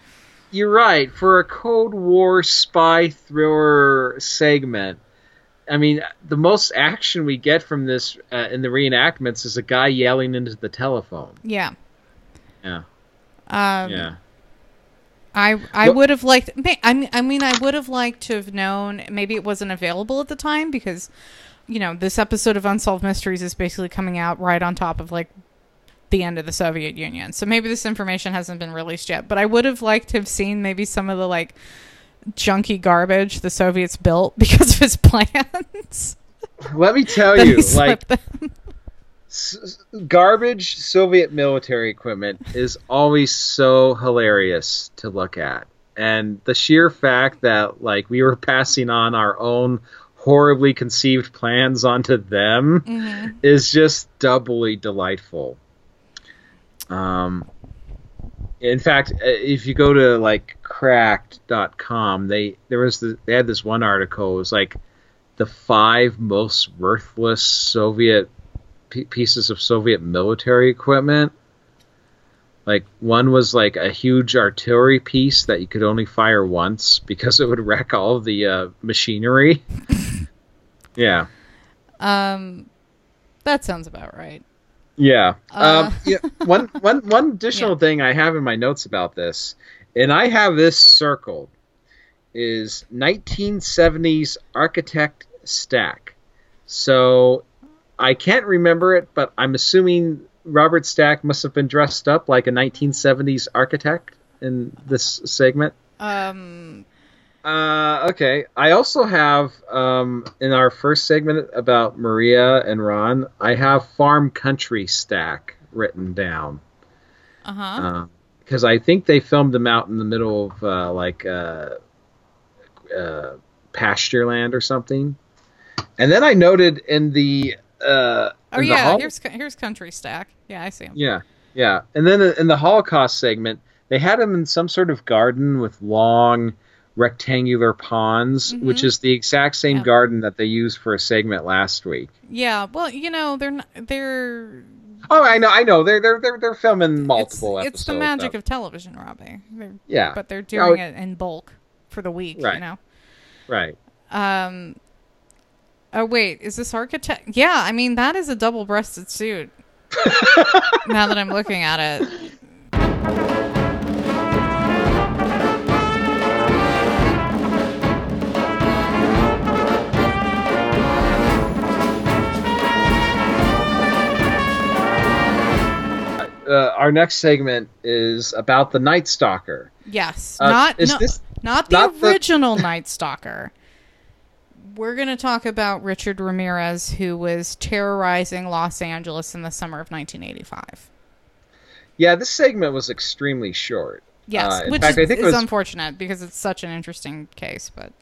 You're right. For a Cold War spy thriller segment, I mean, the most action we get from this uh, in the reenactments is a guy yelling into the telephone. Yeah. Yeah. Um, Yeah. I I would have liked. I mean, I mean, I would have liked to have known. Maybe it wasn't available at the time because, you know, this episode of Unsolved Mysteries is basically coming out right on top of like the end of the Soviet Union. So maybe this information hasn't been released yet. But I would have liked to have seen maybe some of the like junky garbage the Soviets built because of his plans. Let me tell you, like s- garbage Soviet military equipment is always so hilarious to look at. And the sheer fact that like we were passing on our own horribly conceived plans onto them Mhm. is just doubly delightful. Um in fact, uh, if you go to like cracked.com, they there was the, they had this one article. It was like the five most worthless Soviet p- pieces of Soviet military equipment. Like one was like a huge artillery piece that you could only fire once because it would wreck all the uh, machinery. yeah, Um, that sounds about right. Yeah. Uh. um, yeah. One one one additional Yeah. thing I have in my notes about this, and I have this circled, is 1970s architect stack. So I can't remember it, but I'm assuming Robert Stack must have been dressed up like a 1970s architect in this segment. Um, Uh, okay. I also have um, in our first segment about Maria and Ron, I have farm country stack written down uh huh. because I think they filmed them out in the middle of uh, like uh, uh, pasture land or something. And then I noted in the uh, oh yeah, hol- here's here's Country Stack. Yeah, I see him. yeah, yeah. And then in the Holocaust segment, they had him in some sort of garden with long rectangular ponds, Mhm. which is the exact same Yeah. garden that they used for a segment last week. Yeah, well, you know, they're not, they're Oh, I know, I know. They're they're they're, they're filming multiple it's, episodes. It's the magic of, of television, Robbie. They're, yeah, but they're Oh, doing it in bulk for the week. You Right. know. right. Um. Oh wait, is this architect? Yeah, I mean that is a double-breasted suit. now that I'm looking at it, Uh, our next segment is about the Night Stalker. yes, Uh, not no, this not the not the- original Night Stalker. We're going to talk about Richard Ramirez, who was terrorizing Los Angeles in the summer of 1985. Yeah, this segment was extremely short. Yes, Uh, which fact, is, I think it is was- unfortunate because it's such an interesting case. But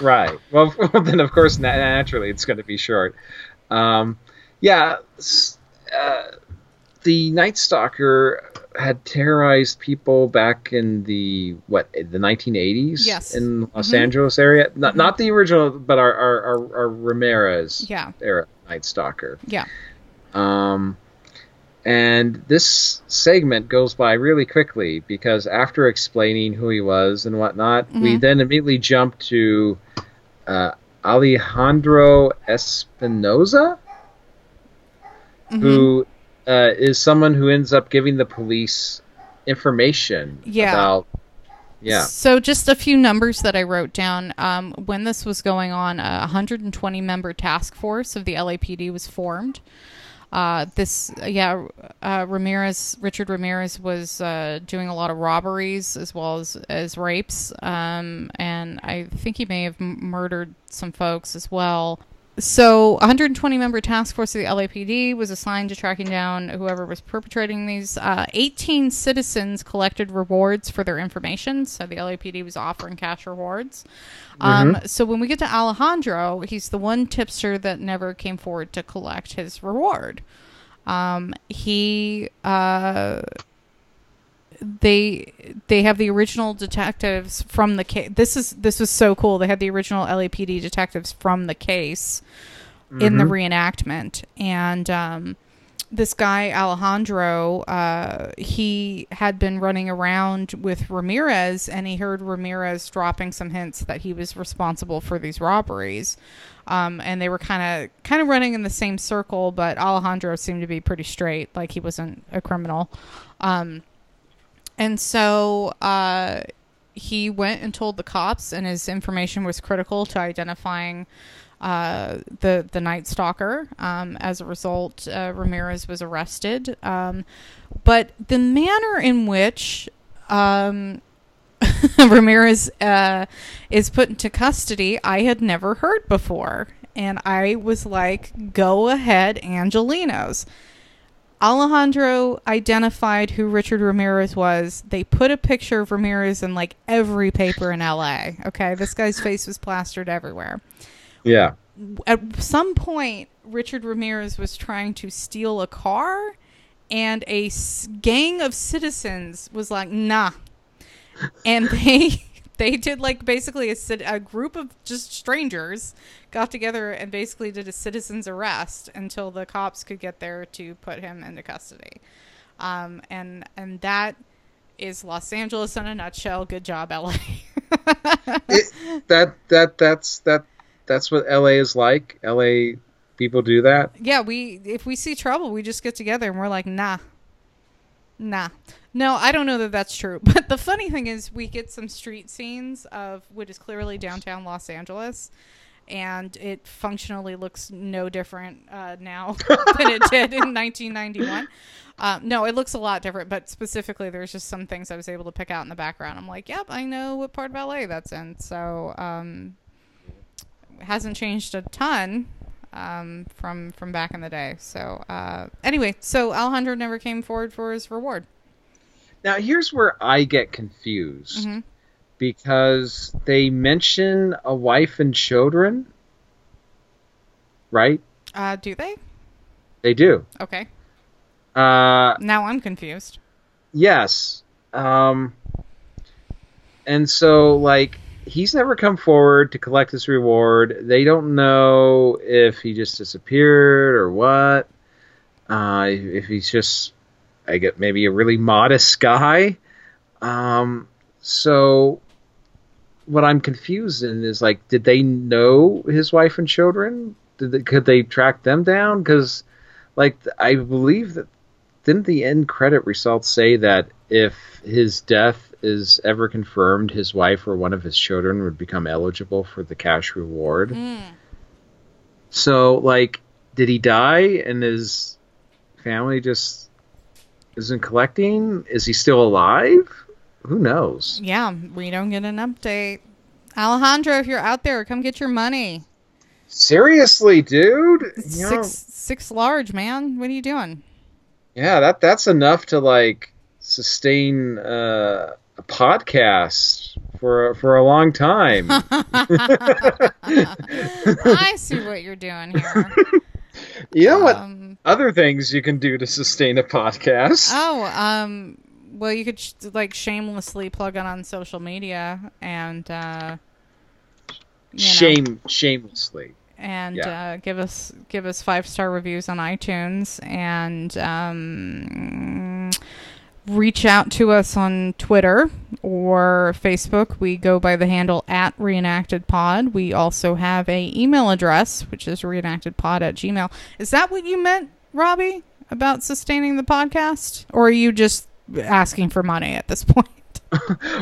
Right. Well, then of course naturally it's going to be short. Um, yeah, uh, the Night Stalker had terrorized people back in the what the 1980s Yes. in Los Mhm. Angeles area. Not Mhm. not the original, but our our, our, our Ramirez yeah, era Night Stalker. yeah, Um, and this segment goes by really quickly because after explaining who he was and whatnot, we Mhm. then immediately jump to uh, Alejandro Espinoza, Mhm. who uh, is someone who ends up giving the police information Yeah. about. Yeah. So just a few numbers that I wrote down. Um, when this was going on, a 120 member task force of the LAPD was formed. Uh, this, yeah, uh, Ramirez, Richard Ramirez was uh, doing a lot of robberies as well as as rapes, um, and I think he may have m- murdered some folks as well. So, 120 member task force of the LAPD was assigned to tracking down whoever was perpetrating these. Uh, 18 citizens collected rewards for their information. So, the LAPD was offering cash rewards. Um, so, when we get to Alejandro, he's the one tipster that never came forward to collect his reward. Um, he uh, they they have the original detectives from the case. This is this was so cool. They had the original LAPD detectives from the case in the reenactment, and um, this guy Alejandro, uh, he had been running around with Ramirez, and he heard Ramirez dropping some hints that he was responsible for these robberies. Um, and they were kind of kind of running in the same circle, but Alejandro seemed to be pretty straight, like he wasn't a criminal. Um, and so uh, he went and told the cops, and his information was critical to identifying uh, the the Night Stalker. Um, as a result, uh, Ramirez was arrested. Um, but the manner in which um, Ramirez uh, is put into custody, I had never heard before, and I was like, "Go ahead, Angelenos." Alejandro identified who Richard Ramirez was. They put a picture of Ramirez in like every paper in LA. Okay, this guy's face was plastered everywhere Yeah. at some point Richard Ramirez was trying to steal a car and a s- gang of citizens was like nah and they they did like basically a, a group of just strangers got together and basically did a citizen's arrest until the cops could get there to put him into custody um, and and that is Los Angeles in a nutshell good job LA It, that that that's that that's what LA is like. LA people do that. yeah, we if we see trouble, we just get together and we're like, nah, nah. No, I don't know that that's true. But the funny thing is, we get some street scenes of what is clearly downtown Los Angeles, and it functionally looks no different uh, now than it did in 1991. Um, no, it looks a lot different, but specifically, there's just some things I was able to pick out in the background. I'm like, yep, I know what part of LA that's in. So, um, hasn't changed a ton um, from from back in the day. So uh, anyway, so Alejandro never came forward for his reward. Now here's where I get confused Mhm. because they mention a wife and children, right? Uh, do they? They do. Okay. Uh, Now I'm confused. yes. Um, and so like he's never come forward to collect his reward. They don't know if he just disappeared or what. Uh, if he's just, I get maybe a really modest guy. Um, so what I'm confused in is like, did they know his wife and children? Did they, could they track them down? Because, like, I believe that didn't the end credit results say that if his death is ever confirmed, his wife or one of his children would become eligible for the cash reward. Mm. So, like, did he die and his family just isn't collecting? Is he still alive? Who knows? Yeah, we don't get an update. Alejandro, if you're out there, come get your money. Seriously, dude. You know, Six six large, man. What are you doing? yeah, that that's enough to like sustain uh, a podcast for for a long time. I see what you're doing here. you know what? Um, Other things you can do to sustain a podcast. oh, um, well, you could sh- like shamelessly plug it on social media and uh, you know, Shame, shamelessly. and Yeah. uh, give us give us five star reviews on iTunes and um, reach out to us on Twitter or Facebook. We go by the handle at reenacted pod. We also have a email address which is reenactedpod at gmail. Is that what you meant, Robbie, about sustaining the podcast, or are you just asking for money at this point?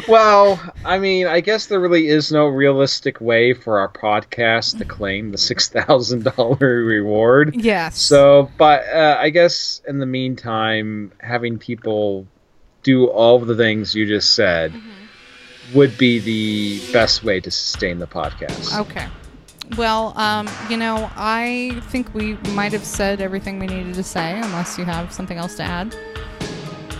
Well, I mean, I guess there really is no realistic way for our podcast to claim the six thousand dollar reward. Yes. So, but uh, I guess in the meantime, having people do all of the things you just said would be the best way to sustain the podcast. Okay. Well, um, you know, I think we might have said everything we needed to say, unless you have something else to add.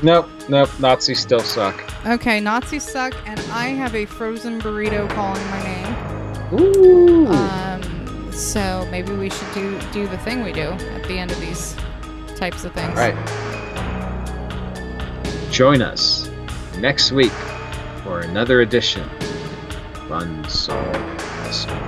Nope, nope. Nazis still suck. Okay, Nazis suck, and I have a frozen burrito calling my name. Ooh. Um, so maybe we should do do the thing we do at the end of these types of things. All right. Join us next week for another edition of Unsolved Mysteries.